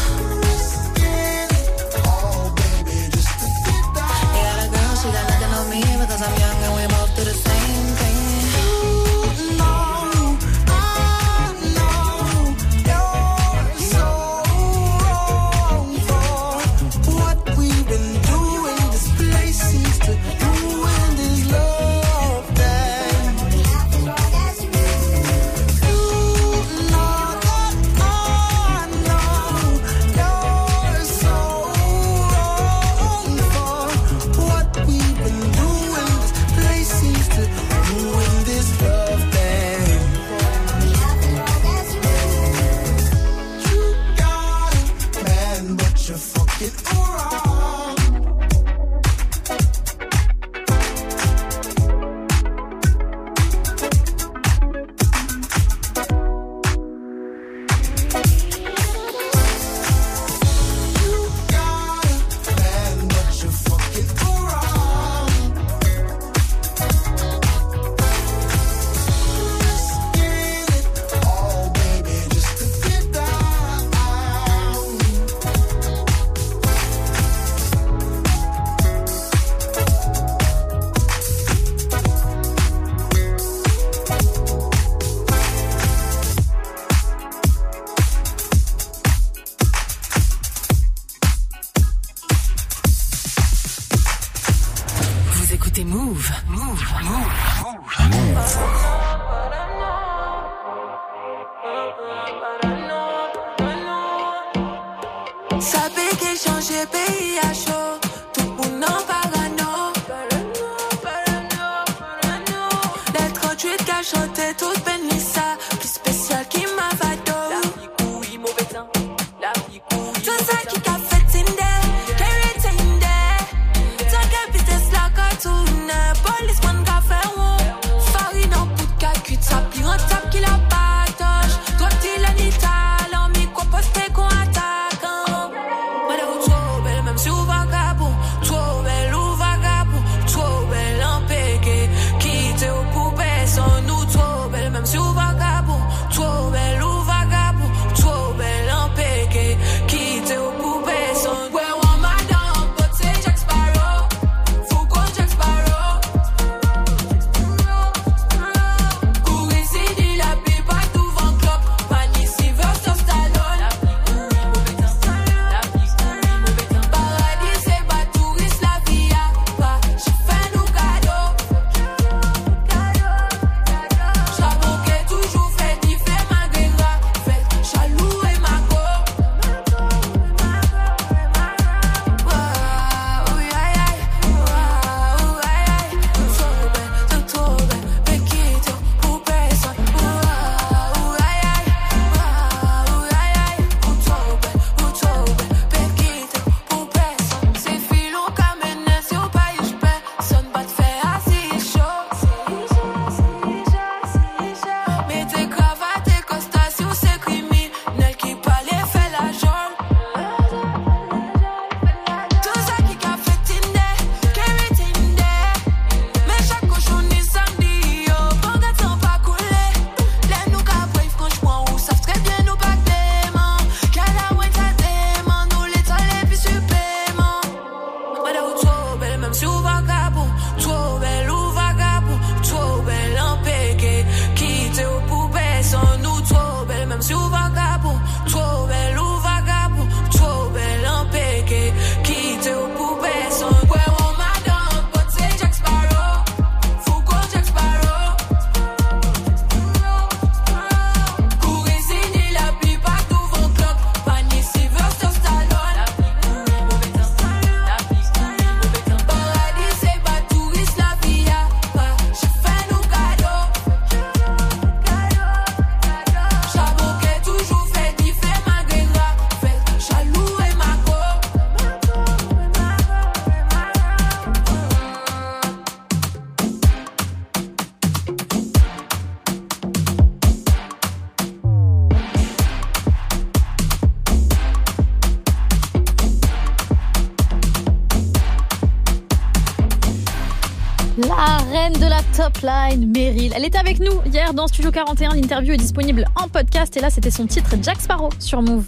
De la top line, Meryl. Elle était avec nous hier dans Studio 41. L'interview est disponible en podcast et là, c'était son titre Jack Sparrow sur Move.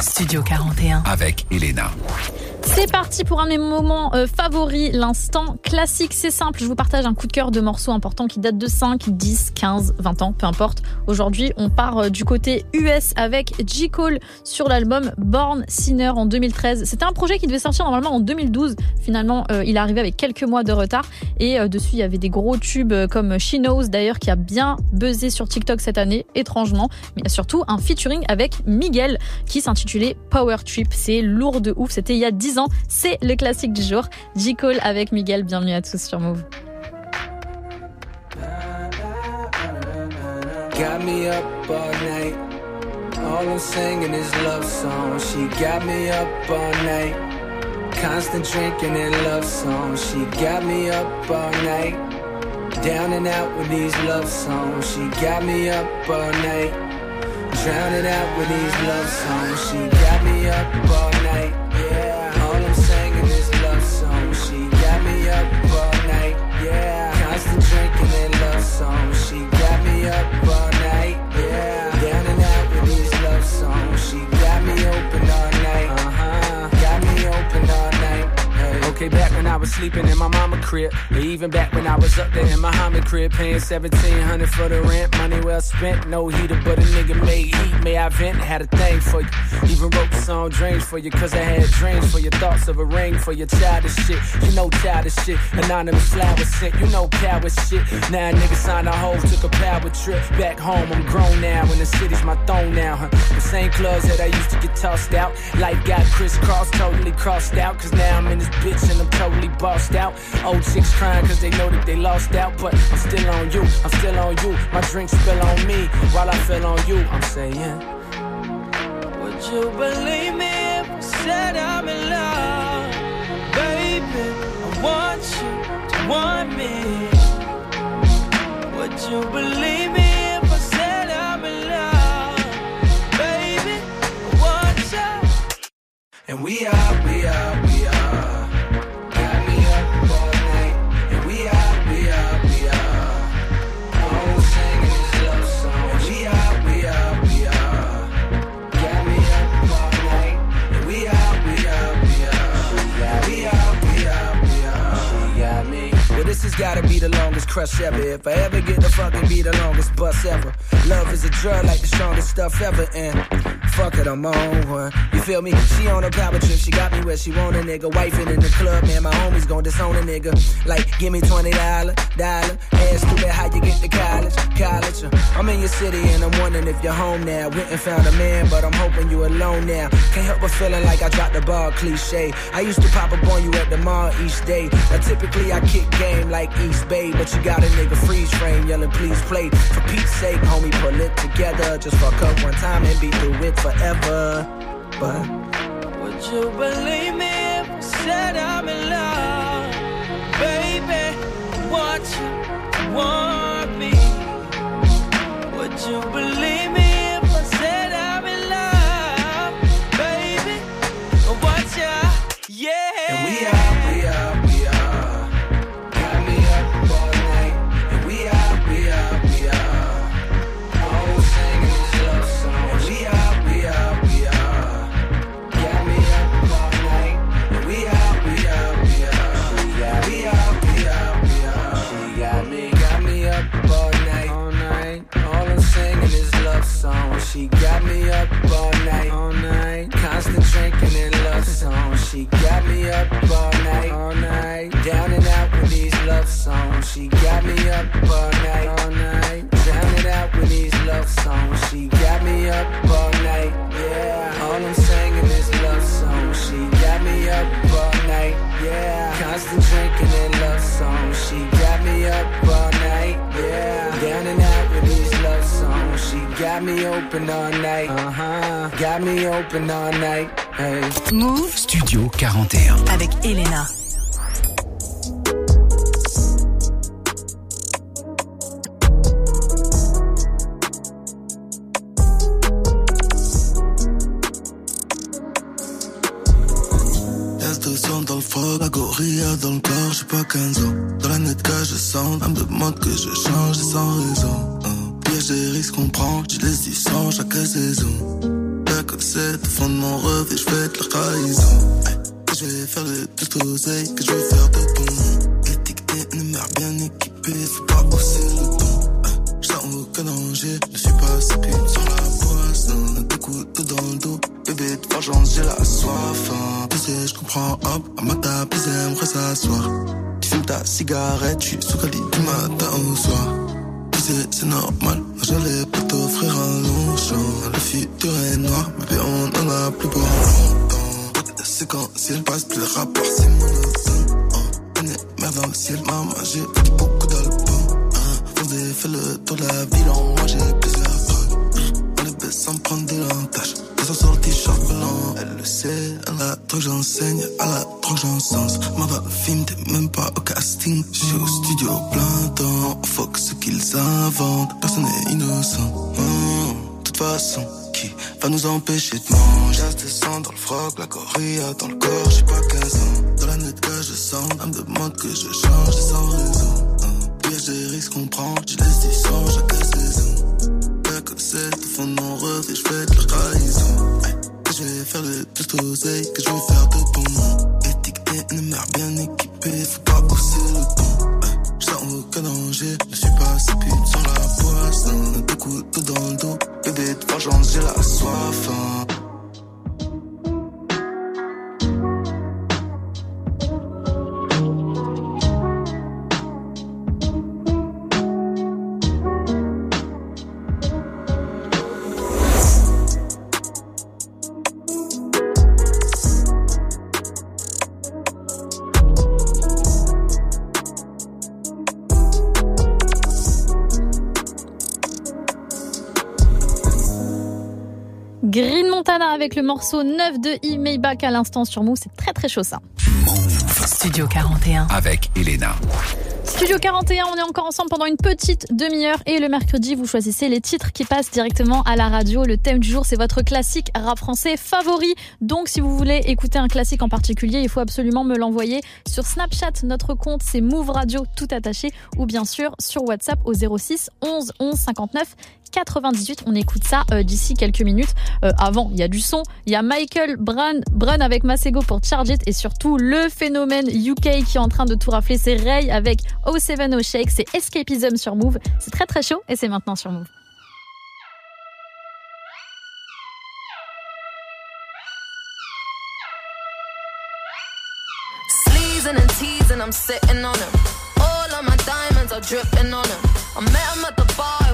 Studio 41. Avec Elena. C'est parti pour un de mes moments euh, favoris, l'instant classique. C'est simple, je vous partage un coup de cœur de morceaux importants qui datent de 5, 10, 15, 20 ans, peu importe. Aujourd'hui, on part euh, du côté US avec J. Cole sur l'album Born Sinner en 2013. C'était un projet qui devait sortir normalement en 2012. Finalement, euh, il est arrivé avec quelques mois de retard. Et dessus, il y avait des gros tubes comme She Knows, d'ailleurs, qui a bien buzzé sur TikTok cette année, étrangement. Mais surtout un featuring avec Miguel qui s'intitulait Power Trip. C'est lourd de ouf. C'était il y a 10 ans. C'est le classique du jour. J. Cole avec Miguel. Bienvenue à tous sur Move. Got me up all night. All I'm singing is love songs. She got me up all night. Constant drinking and love songs. She got me up all night. Down and out with these love songs. She got me up all night. Drowning out with these love songs. She got me up all night. Yeah. And love songs. She got me up all Okay, back when I was sleeping in my mama crib. Or even back when I was up there in my Muhammad crib, paying 1700 for the rent. Money well spent, no heater, but a nigga made heat. May I vent? Had a thing for you. Even wrote the song Dreams for you, cause I had dreams for your thoughts of a ring for your childish shit. You know childish shit. Anonymous flower sent, you know coward shit. Now niggas signed a hoe, took a power trip. Back home, I'm grown now, and the city's my throne now, huh? The same clubs that I used to get tossed out. Life got crisscrossed, totally crossed out. Cause now I'm in this bitch and I'm totally bossed out. Old crying cause they know that they lost out. But I'm still on you, I'm still on you. My drink spill on me while I on you. I'm saying, Would you believe me if I said I'm in love? Baby, I want you to want me. Would you believe me and we are, we are, we are. Gotta be the longest crush ever. If I ever get to fucking be the longest bus ever. Love is a drug like the strongest stuff ever. And fuck it, I'm on one. You feel me? She on a power trip. She got me where she want a nigga. Wifing in the club, man. My homies gon' disown a nigga. Like, give me $20, dollar. Ask stupid how you get to college. College. uh, I'm in your city and I'm wondering if you're home now. Went and found a man, but I'm hoping you alone now. Can't help but feeling like I dropped the ball cliche. I used to pop up on you at the mall each day. Now typically I kick game like East Bay, but you got a nigga freeze frame yelling, please play. For Pete's sake, homie, pull it together. Just fuck up one time and be through it forever. But Would you believe me if I said I'm in love? Baby, want you want me. Would you believe songs. She got me up all night, all night. Down and out with these love songs. She got me up all night, yeah. All I'm singing is love songs. She got me up all night, yeah. Constant drinking and love songs. She got me up all night, yeah. Down and out with these love songs. She got me open all night, uh huh. Got me open all night, hey. Move Studio 41. avec Elena. Dans le corps, j'ai pas 15 ans. Dans la net que je sens, elle me demande que je change et sans raison. Hein. Piège des risques qu'on prend, je laisse du sang chaque saison. Que c'est au fond de mon rêve et je de la trahison. Hey. Je vais faire le plus d'oseille, que je vais faire de bon. Étiqueté, une mère bien équipée, faut pas hausser le ton. Hey. Je sens aucun danger, je suis pas si pute sur la poisson. Des couteaux dans le dos, bébé de vengeance, j'ai la soif. Hein. Je comprends, hop, à ma table, ils aimeraient s'asseoir. Tu fumes ta cigarette, tu sous du matin au soir. Tu sais, c'est normal, j'allais pas t'offrir un long champ. Le futur est noir, bien on en a plus pour longtemps. C'est quand ciel passe, plus le rapport c'est monotone. Hein. On est merde dans le ciel, maman, j'ai fait beaucoup d'albums. Hein. Fait le tour de la ville, en moi j'ai plusieurs drogues. Hein. On les baisse sans prendre de l'entache. Descends sur le sait. À la drogue j'enseigne, à la drogue j'encense. M'en va t'es même pas au casting. J'suis au studio plein temps, on ce qu'ils inventent. Personne n'est innocent. Hein. De toute façon, qui va nous empêcher de manger? J'ai de sang dans le froc, la gorilla dans le corps, j'ai pas 15 ans. Dans la net que je sens, elle me demande que je change sans raison. Piège des risques qu'on prend, je laisse du sang chaque saison. Que c'est au fond de mon et je fais faire le plus d'oseille, que je vais faire de bon. Étiqueté, une mère bien équipée. Morceau 9 de E Maybach à l'instant sur Move. C'est très très chaud ça. Studio 41. Avec Elena. Studio 41, on est encore ensemble pendant une petite demi-heure et le mercredi, vous choisissez les titres qui passent directement à la radio. Le thème du jour, c'est votre classique rap français favori. Donc, si vous voulez écouter un classique en particulier, il faut absolument me l'envoyer sur Snapchat. Notre compte, c'est Move Radio, tout attaché, ou bien sûr sur WhatsApp au 06 11 11 59 98. On écoute ça euh, d'ici quelques minutes. Euh, avant, il y a du son. Il y a Michael Brun, Brun avec Masego pour Charge It et surtout le phénomène UK qui est en train de tout rafler. C'est Ray avec O70 Shake. C'est Escapism sur Move. C'est très très chaud et c'est maintenant sur Move. Sleezing and teasing, I'm sitting on him. All of my diamonds are dripping on him. I met him at the bar,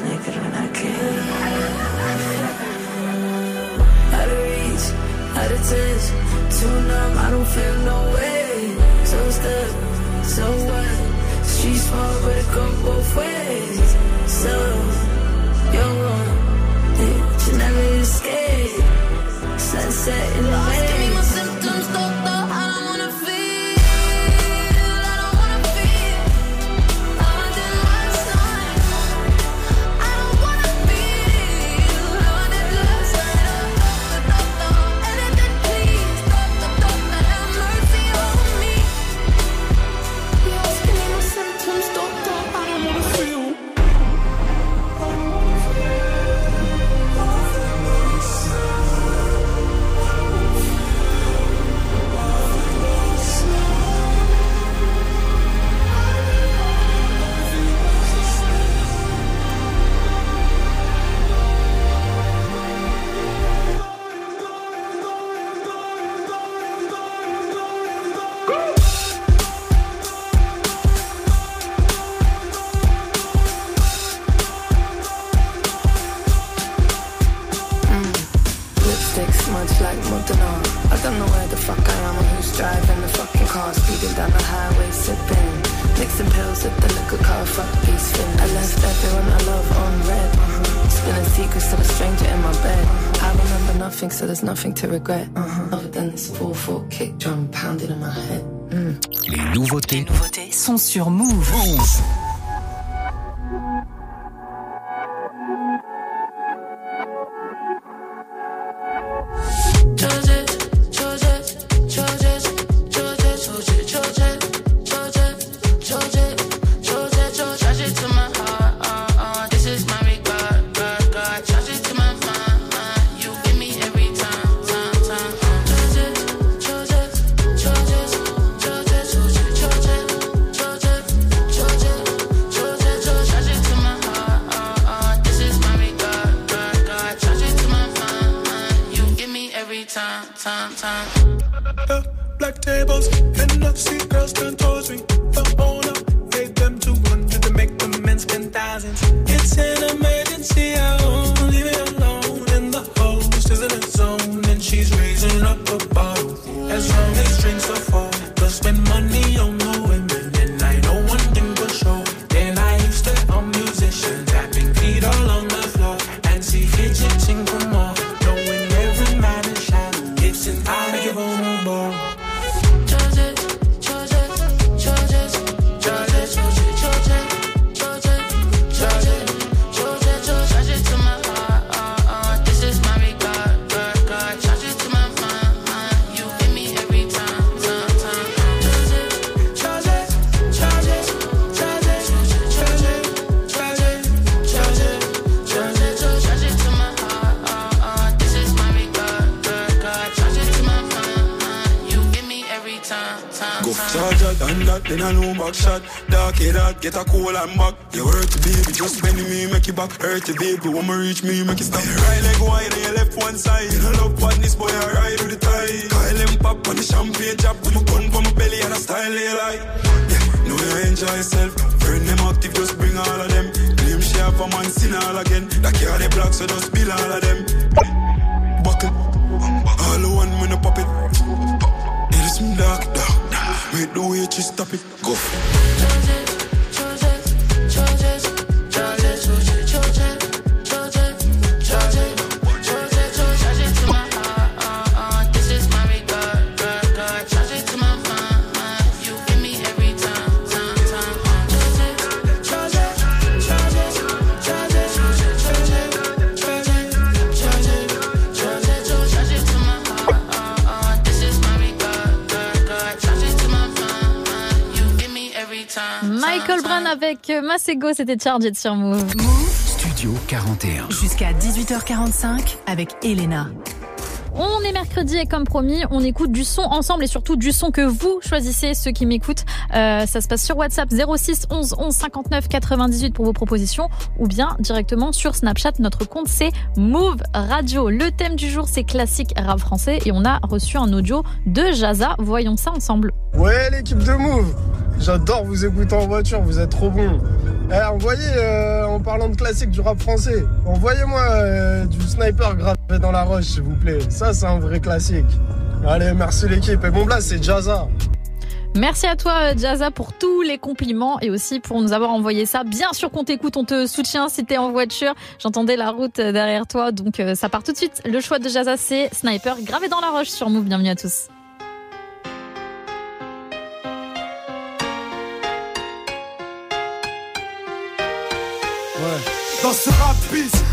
was naked when I came. Out of reach, out of touch, too numb, I don't feel no way. So stuck, so what? Street small, but it go both ways. So, you're but you never escape. Sunset in the Lost, give me my way. symptoms, sur Move. Tables see girls turn towards me. The owner gave them 200 to make the men spend thousands. It's an emergency, Hurt the baby, want me reach me, make it stop. Right leg wide, and you left one side. Don't love badness, boy, I ride with the tide. Kyle and pop on the champagne chop. With my gun for my belly and a style they like. Yeah, know you enjoy yourself. Burn them active, just bring all of them. Claim have a man, sin all again. That care the block, so just Masego, c'était chargé sur Move. Studio 41. Jusqu'à 18h45 avec Elena. On est mercredi et comme promis, on écoute du son ensemble et surtout du son que vous choisissez, ceux qui m'écoutent. Euh, ça se passe sur WhatsApp 06 11 11 59 98 pour vos propositions ou bien directement sur Snapchat. Notre compte c'est Move Radio. Le thème du jour c'est classique rap français et on a reçu un audio de Jaza. Voyons ça ensemble. Ouais, l'équipe de Move. J'adore vous écouter en voiture, vous êtes trop bons. Eh, envoyez, euh, en parlant de classique du rap français, envoyez-moi euh, du sniper gravé dans la roche, s'il vous plaît. Ça, c'est un vrai classique. Allez, merci l'équipe. Et bon, là, c'est Jazza. Merci à toi euh, Jaza pour tous les compliments et aussi pour nous avoir envoyé ça. Bien sûr qu'on t'écoute, on te soutient si t'es en voiture. J'entendais la route derrière toi, donc ça part tout de suite. Le choix de Jaza, c'est Sniper gravé dans la roche sur Move. Bienvenue à tous. Dans ce rap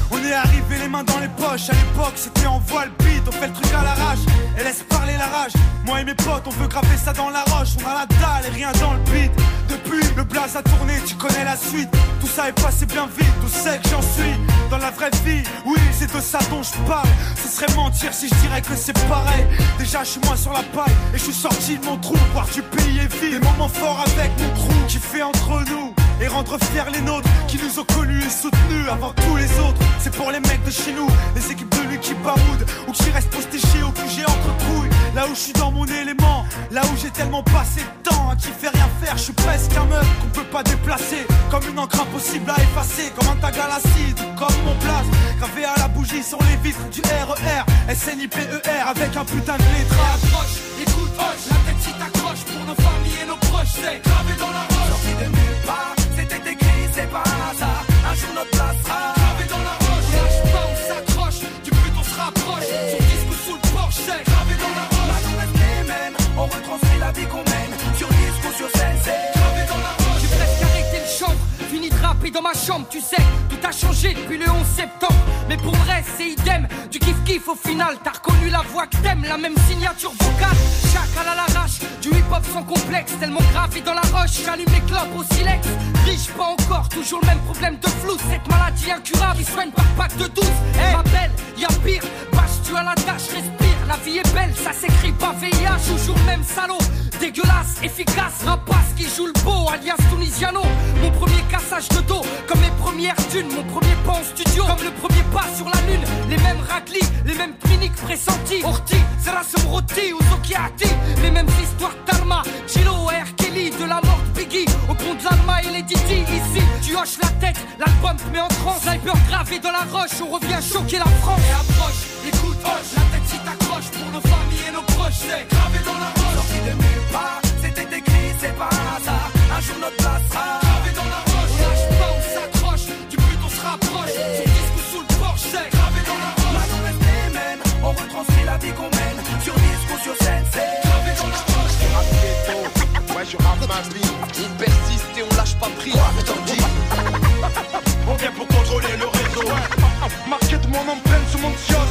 on est arrivé les mains dans les poches. À l'époque, c'était en voile beat, on fait le truc à l'arrache et laisse parler la rage. Moi et mes potes, on veut graver ça dans la roche. On a la dalle et rien dans le beat. Depuis, le blaze a tourné, tu connais la suite. Tout ça est passé bien vite, tout sait que j'en suis. Dans la vraie vie, oui, c'est de ça dont je parle. Ce serait mentir si je dirais que c'est pareil. Déjà, je suis moins sur la paille et je suis sorti de mon trou. Voir du pays est vide. Des moments forts avec mon crew qui fait entre nous et rendre fiers les nôtres qui nous ont connus et soutenus avant tous les autres. C'est pour les mecs de chez nous, les équipes de lui qui ou qui restent postichés au QG entre couilles. Là où je suis dans mon élément, là où j'ai tellement passé de temps à qui fait rien faire, je suis presque un meuf qu'on peut pas déplacer. Comme une encre impossible à effacer, comme un tag à l'acide, ou comme mon place. Gravé à la bougie sur les vitres du RER, SNIPER avec un putain de lettrage. Écoute, hoche, la tête si t'accroches pour nos familles et nos rapide dans c'était décrit, c'est pas ça. Un jour notre place sera ma chambre, tu sais, tout a changé depuis le 11 septembre. Mais pour vrai, c'est idem, du kiff kiff au final. T'as reconnu la voix que t'aimes, la même signature vocale. Chacal à l'arrache, du hip hop sans complexe, tellement gravé dans la roche. J'allume les clopes au silex. Riche, pas encore, toujours le même problème de flou. Cette maladie incurable qui soigne par pack de 12. Ma belle, y'a pire, bâche tu à la tâche, respire. La vie est belle, ça s'écrit pas VIH, toujours même salaud. Dégueulasse, efficace, rapace qui joue le beau, alias Tunisiano. Mon premier cassage de dos, comme mes premières thunes, mon premier pas en studio, comme le premier pas sur la lune. Les mêmes raclis, les mêmes cliniques pressentis. Orti, Zerasum Roti ou Zokiati, les mêmes histoires d'Alma, Chilo, R. Kelly, de la mort Biggie, au pont de l'Alma et les Didi. Ici, tu hoches la tête, l'album te met en transe. Sniper gravé dans la roche, on revient choquer la France. Et approche, écoute, hoche, la tête si t'accroches pour nos familles et nos proches. C'est gravé dans la roche. Sorti de nulle part, c'était écrit, c'est pas un hasard. Un jour notre place sera gravé dans la roche. On lâche pas, on s'accroche, du but on se rapproche. Son disque sous le porche, c'est gravé dans la roche. Maintenant reste les mêmes, on retranscrit la vie qu'on mène. Sur disque ou sur scène, c'est gravé dans la roche. Je rappe ghetto, ouais je rappe ma vie On persiste et on lâche pas prise [LAUGHS] On vient pour contrôler le réseau. Marqué de mon empreinte sur mon kiosque.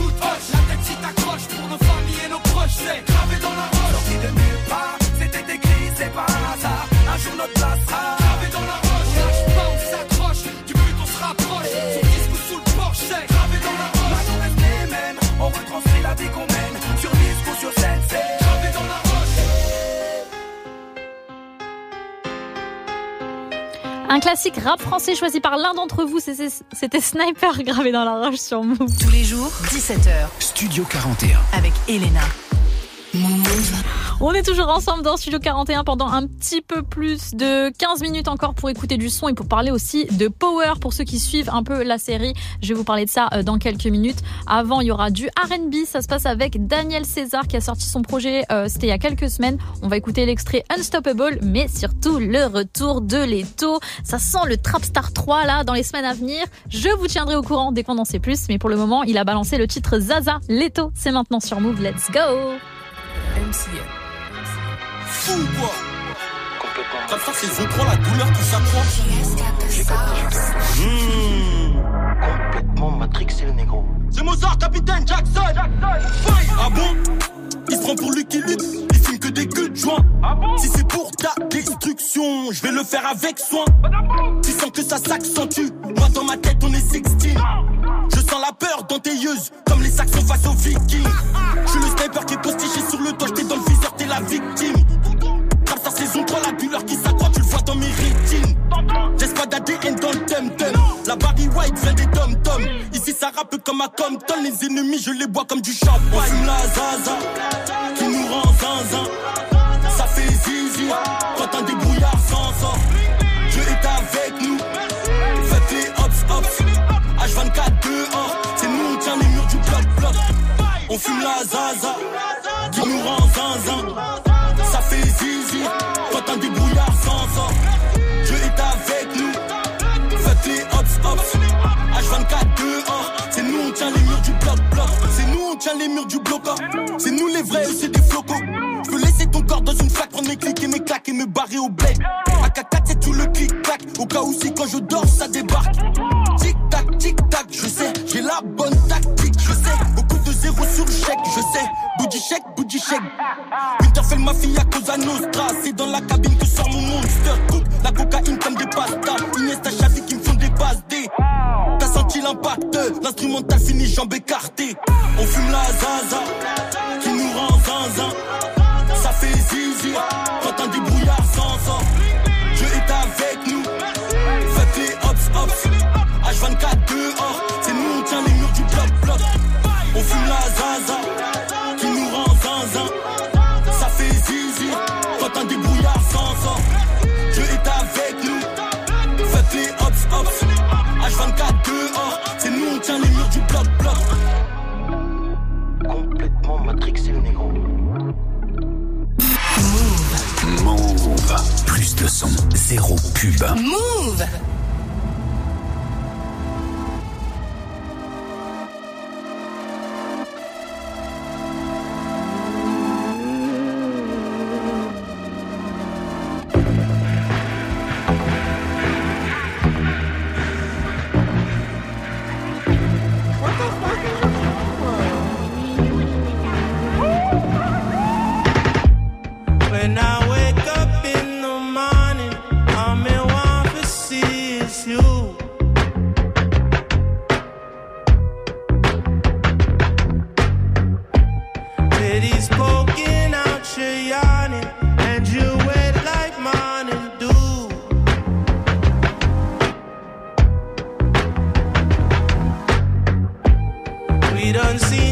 Écoute, hoche, la tête si t'accroches pour nos familles et nos proches, c'est gravé dans la roche. Sorti de nulle part, c'était écrit, c'est un hasard. Un jour notre place sera Un classique rap français choisi par l'un d'entre vous, c'était Sniper gravé dans la roche sur Move. Tous les jours, 17h, Studio 41. avec Elena. On est toujours ensemble dans Studio 41 pendant un petit peu plus de 15 minutes encore pour écouter du son et pour parler aussi de Power pour ceux qui suivent un peu la série. Je vais vous parler de ça euh, dans quelques minutes. Avant, il y aura du R&B. Ça se passe avec Daniel César qui a sorti son projet. euh, C'était il y a quelques semaines. On va écouter l'extrait Unstoppable, mais surtout le retour de Leto. Ça sent le Trapstar 3 là dans les semaines à venir. Je vous tiendrai au courant dès qu'on en sait plus. Mais pour le moment, il a balancé le titre Zaza. Leto, c'est maintenant sur Move. Let's go. MCN Fou quoi. Comme ça c'est crois la douleur qui s'accroît Mmh. Complètement matrixé le négro. C'est Mozart, capitaine Jackson, Ah bon? Il se prend pour Lucky Luke Il filme que des queues de joint. Si c'est pour ta destruction Je vais le faire avec soin. Tu sens que ça s'accentue. Moi dans ma tête on est 16 Je sens la peur dans tes yeux Comme les saxons face aux vikings. Je suis le sniper qui est postiché sur le toit J'étais dans le viseur, t'es la victime. Comme ça saison 3 la douleur qui s'accroît Tu le vois dans mes rétines. Pas d'ADN dans le tum-tum La Barry White vient des tom-tom Ici ça rappe comme à Compton. Les ennemis je les bois comme du champagne. Fume la zaza Qui nous rend zinzin. Ça fait zizi Quand un débrouillard On fume la zaza Qui nous rend zinzin. Ça fait zizi Quand un débrouillard s'en sort Dieu est avec nous. Faites les hops hops H24 dehors C'est nous on tient les murs du bloc bloc. C'est nous on tient les murs du bloc C'est nous les vrais c'est des flocos. Je peux laisser ton corps dans une flaque Prendre mes clics et mes claques et me barrer au bled. AK4 c'est tout le clic-clac. Au cas où si quand je dors ça débarque. Tic-tac, tic-tac, je sais J'ai la bonne tactique, Bougie chèque, bougie chèque. Winterfell ma fille à cause à Nostra. C'est dans la cabine que sort mon monster. Cook la cocaïne comme des pastas. Iniesta Xavi qui me font des passes D. T'as senti l'impact L'instrumental fini jambes écartées. On fume la zaza Qui nous rend zinzin de son, zéro pub. Move sight unseen.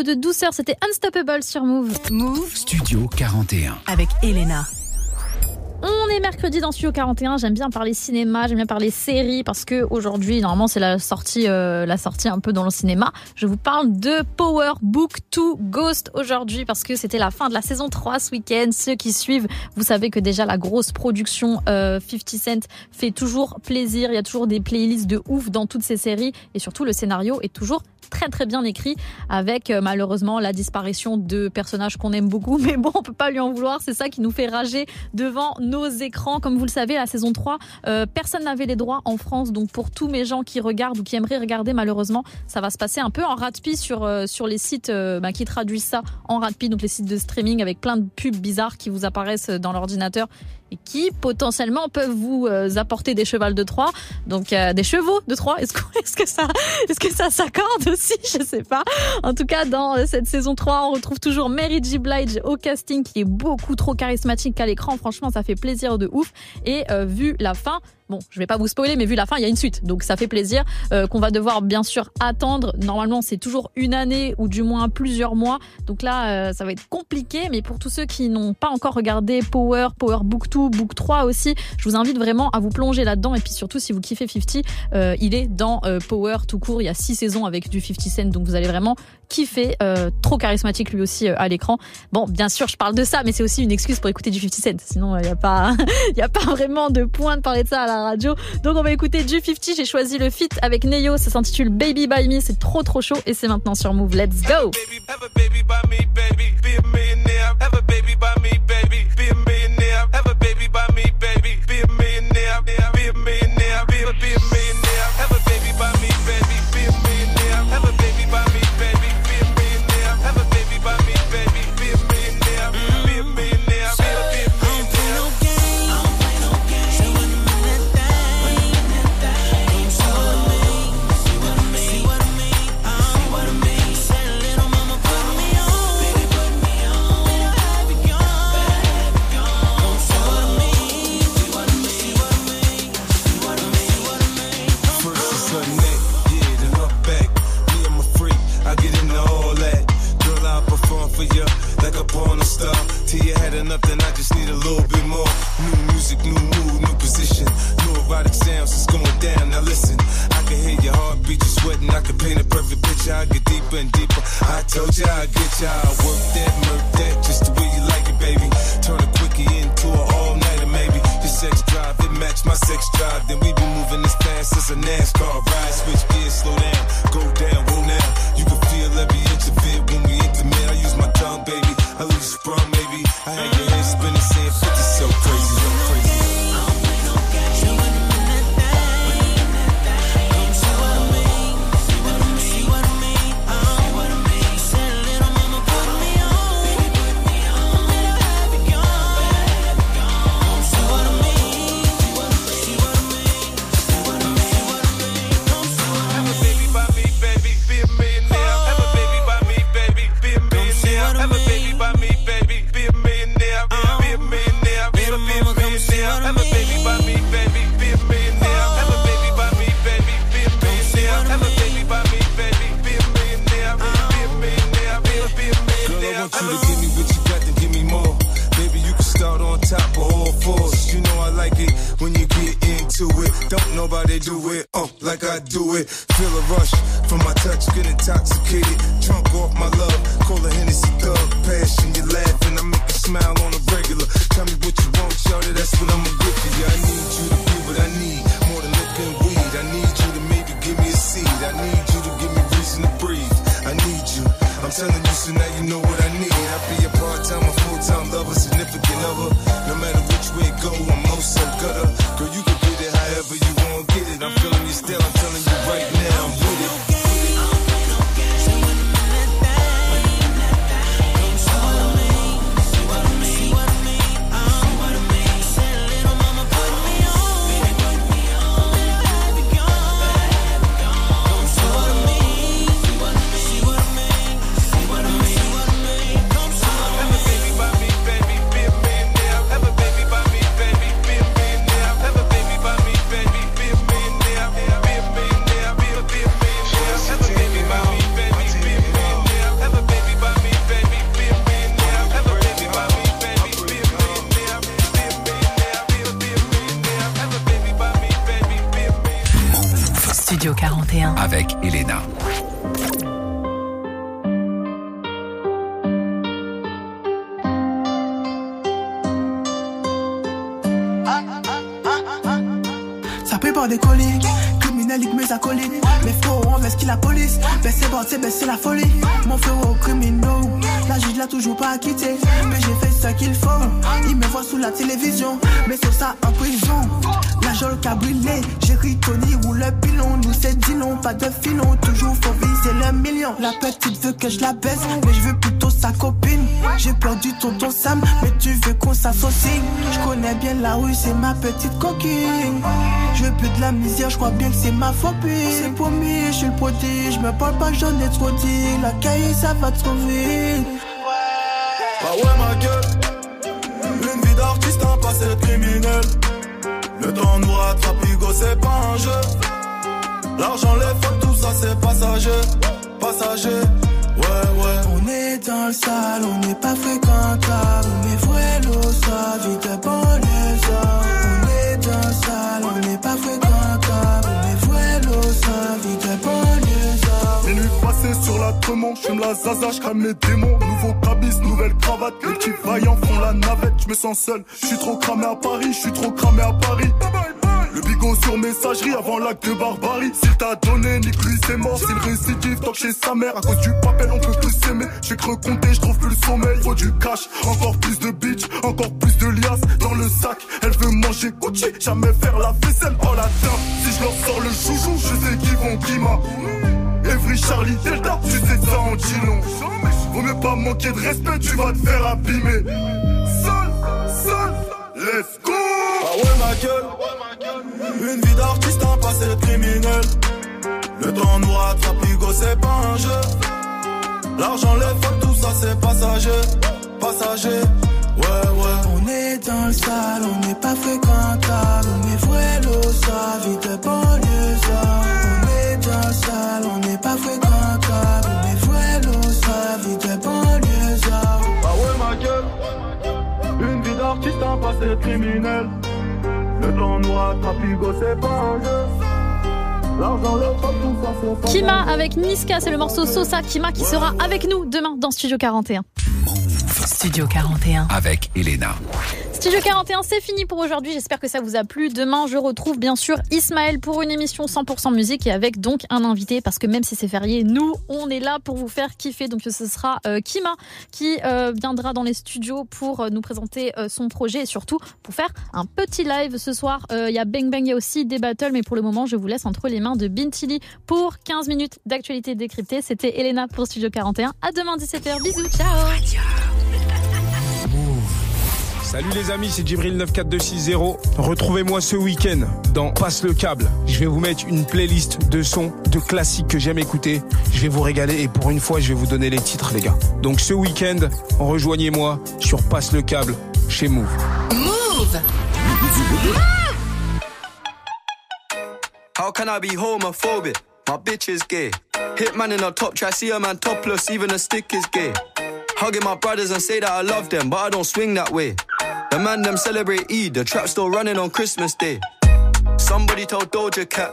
Peu de douceur, c'était Unstoppable sur Move. Move Studio 41. avec Elena. Mercredi dans Studio 41. J'aime bien parler cinéma, j'aime bien parler séries parce que aujourd'hui, normalement, c'est la sortie, euh, la sortie un peu dans le cinéma. Je vous parle de Power Book 2 Ghost aujourd'hui parce que c'était la fin de la saison 3 ce week-end. Ceux qui suivent, vous savez que déjà la grosse production euh, 50 Cent fait toujours plaisir. Il y a toujours des playlists de ouf dans toutes ces séries et surtout le scénario est toujours très très bien écrit avec euh, malheureusement la disparition de personnages qu'on aime beaucoup [LAUGHS] mais bon on peut pas lui en vouloir c'est ça qui nous fait rager devant nos écrans comme vous le savez la saison 3 euh, personne n'avait les droits en France. Donc pour tous mes gens qui regardent ou qui aimeraient regarder malheureusement ça va se passer un peu en ratpi sur euh, sur les sites euh, bah, qui traduisent ça en ratpi donc les sites de streaming avec plein de pubs bizarres qui vous apparaissent dans l'ordinateur qui potentiellement peuvent vous euh, apporter des chevals de Troie, donc euh, des chevaux de Troie. Est-ce que, ça, est-ce que ça s'accorde aussi? [LAUGHS] Je sais pas. En tout cas, dans euh, cette saison 3, on retrouve toujours Mary J. Blige au casting, qui est beaucoup trop charismatique qu'à l'écran. Franchement, ça fait plaisir de ouf. Et euh, vu la fin. Bon, je vais pas vous spoiler, mais vu la fin, il y a une suite, donc ça fait plaisir euh, qu'on va devoir bien sûr attendre. Normalement, c'est toujours une année ou du moins plusieurs mois, donc là, euh, ça va être compliqué. Mais pour tous ceux qui n'ont pas encore regardé Power, Power Book 2, Book 3 aussi, je vous invite vraiment à vous plonger là-dedans. Et puis surtout, si vous kiffez 50, euh, il est dans Power tout court. Il y a six saisons avec du 50 Cent, donc vous allez vraiment kiffer. Euh, trop charismatique lui aussi euh, à l'écran. Bon, bien sûr, je parle de ça, mais c'est aussi une excuse pour écouter du 50 Cent. Sinon, il n'y a pas, [LAUGHS] il a pas vraiment de point de parler de ça à la radio. Donc on va écouter du 50. J'ai choisi le feat avec Neyo. Ça s'intitule Baby by Me. C'est trop trop chaud et c'est maintenant sur Move. Let's go. till you had enough, then I just need a little bit more. New music, new mood, new position. New erotic sounds, it's going down. Now listen, I can hear your heartbeat, you sweating. I can paint a perfect picture. I get deeper and deeper. I told ya, I get ya. I work that, murk that, just the way you like it, baby. Turn a quickie into an all nighter, maybe. Your sex drive, it matched my sex drive. Then we be moving as fast as a NASCAR ride. Switch gears, slow down, go down, whoa now. You can feel every inch of it when we intimate. I use my tongue, baby. I lose from it. I crois bien que c'est ma phobie. C'est promis, je suis le prodige. Me parle pas, j'en ai trop dit. La cahier, ça va trop vite. Ah ouais ma gueule Une vie d'artiste, un passé de criminel Le temps nous rattrape, Hugo c'est pas un jeu L'argent, les fautes, tout ça c'est passager Passager, ouais ouais On est dans le sale, on n'est pas fréquentable. La zaza, je crame les démons. Nouveau cabis, nouvelle cravate, les petits vaillants font la navette, je me sens seul. Je suis trop cramé à Paris, je suis trop cramé à Paris. Le bigot sur messagerie avant l'acte de barbarie. S'il t'a donné, nique lui c'est mort. S'il récidive, toque chez sa mère. À cause du papel, on peut plus s'aimer. J'ai cru compter, je trouve plus le sommeil. Faut du cash, encore plus de bitch, encore plus de liasses dans le sac. Elle veut manger Gucci, jamais faire la vaisselle. Oh la dame, si je leur sors le chouchou, je sais qu'ils vont climat. Evry Charlie Delta, tu sais ça en long. Vaut mieux pas manquer de respect, tu vas te faire abîmer. Seul, seul, let's go! Ah ouais, ma gueule. Une vie d'artiste, un passé de criminel. Le temps nous rattrape, Hugo, c'est pas un jeu. L'argent, les fautes, tout ça, c'est passager. Passager, ouais, ouais. On est dans le sale, on n'est pas fréquentable. Mes vrais l'eau, ça vite de banlieusard. On est dans le sale, on n'est pas fréquentable. Mes vrais l'eau, ça vite de banlieusard. Ah ouais, ma gueule. Une vie d'artiste, un passé de criminel. Le temps nous rattrape, Hugo, c'est pas un jeu. Kima avec Niska, c'est le morceau Sosa Kima qui sera avec nous demain dans Studio 41. Studio 41. Avec Elena. Studio 41, c'est fini pour aujourd'hui. J'espère que ça vous a plu. Demain, je retrouve bien sûr Ismaël pour une émission 100% musique et avec donc un invité parce que même si c'est férié, nous, on est là pour vous faire kiffer. Donc ce sera euh, Kima qui euh, viendra dans les studios pour euh, nous présenter euh, son projet et surtout pour faire un petit live ce soir. Euh, Il y a Bang Bang, il y a aussi des battles, mais pour le moment, je vous laisse entre les mains de Bintili pour 15 minutes d'actualité décryptée. C'était Elena pour Studio 41. À demain 17h. Bisous, ciao. Salut les amis, c'est Djibril 94260. Retrouvez-moi ce week-end dans Passe le câble. Je vais vous mettre une playlist de sons, de classiques que j'aime écouter. Je vais vous régaler et pour une fois, je vais vous donner les titres, les gars. Donc ce week-end, rejoignez-moi sur Passe le câble chez Move. Move How can I be homophobic? My bitch is gay. Hitman in a top try, see a man topless, even a stick is gay. Hugging my brothers and say that I love them, but I don't swing that way. The man them celebrate Eid, the trap still running on Christmas Day. Somebody told Doja Cat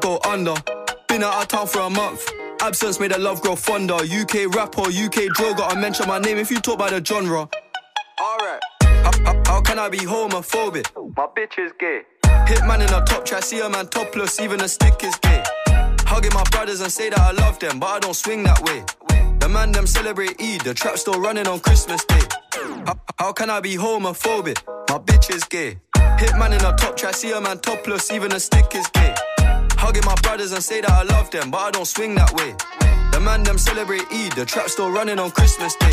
go under. Been out of town for a month. Absence made the love grow fonder. UK rapper, UK drill, gotta mention my name if you talk about the genre. Alright. How, how- how can I be homophobic? My bitch is gay. Hitman in a top try, see a man topless, even a stick is gay. Hugging my brothers and say that I love them, but I don't swing that way. The man them celebrate Eid, the trap still running on Christmas Day. How, how can I be homophobic? My bitch is gay. Hitman in a top try, see a man topless, even a stick is gay. Hugging my brothers and say that I love them, but I don't swing that way. The man them celebrate Eid, the trap still running on Christmas Day.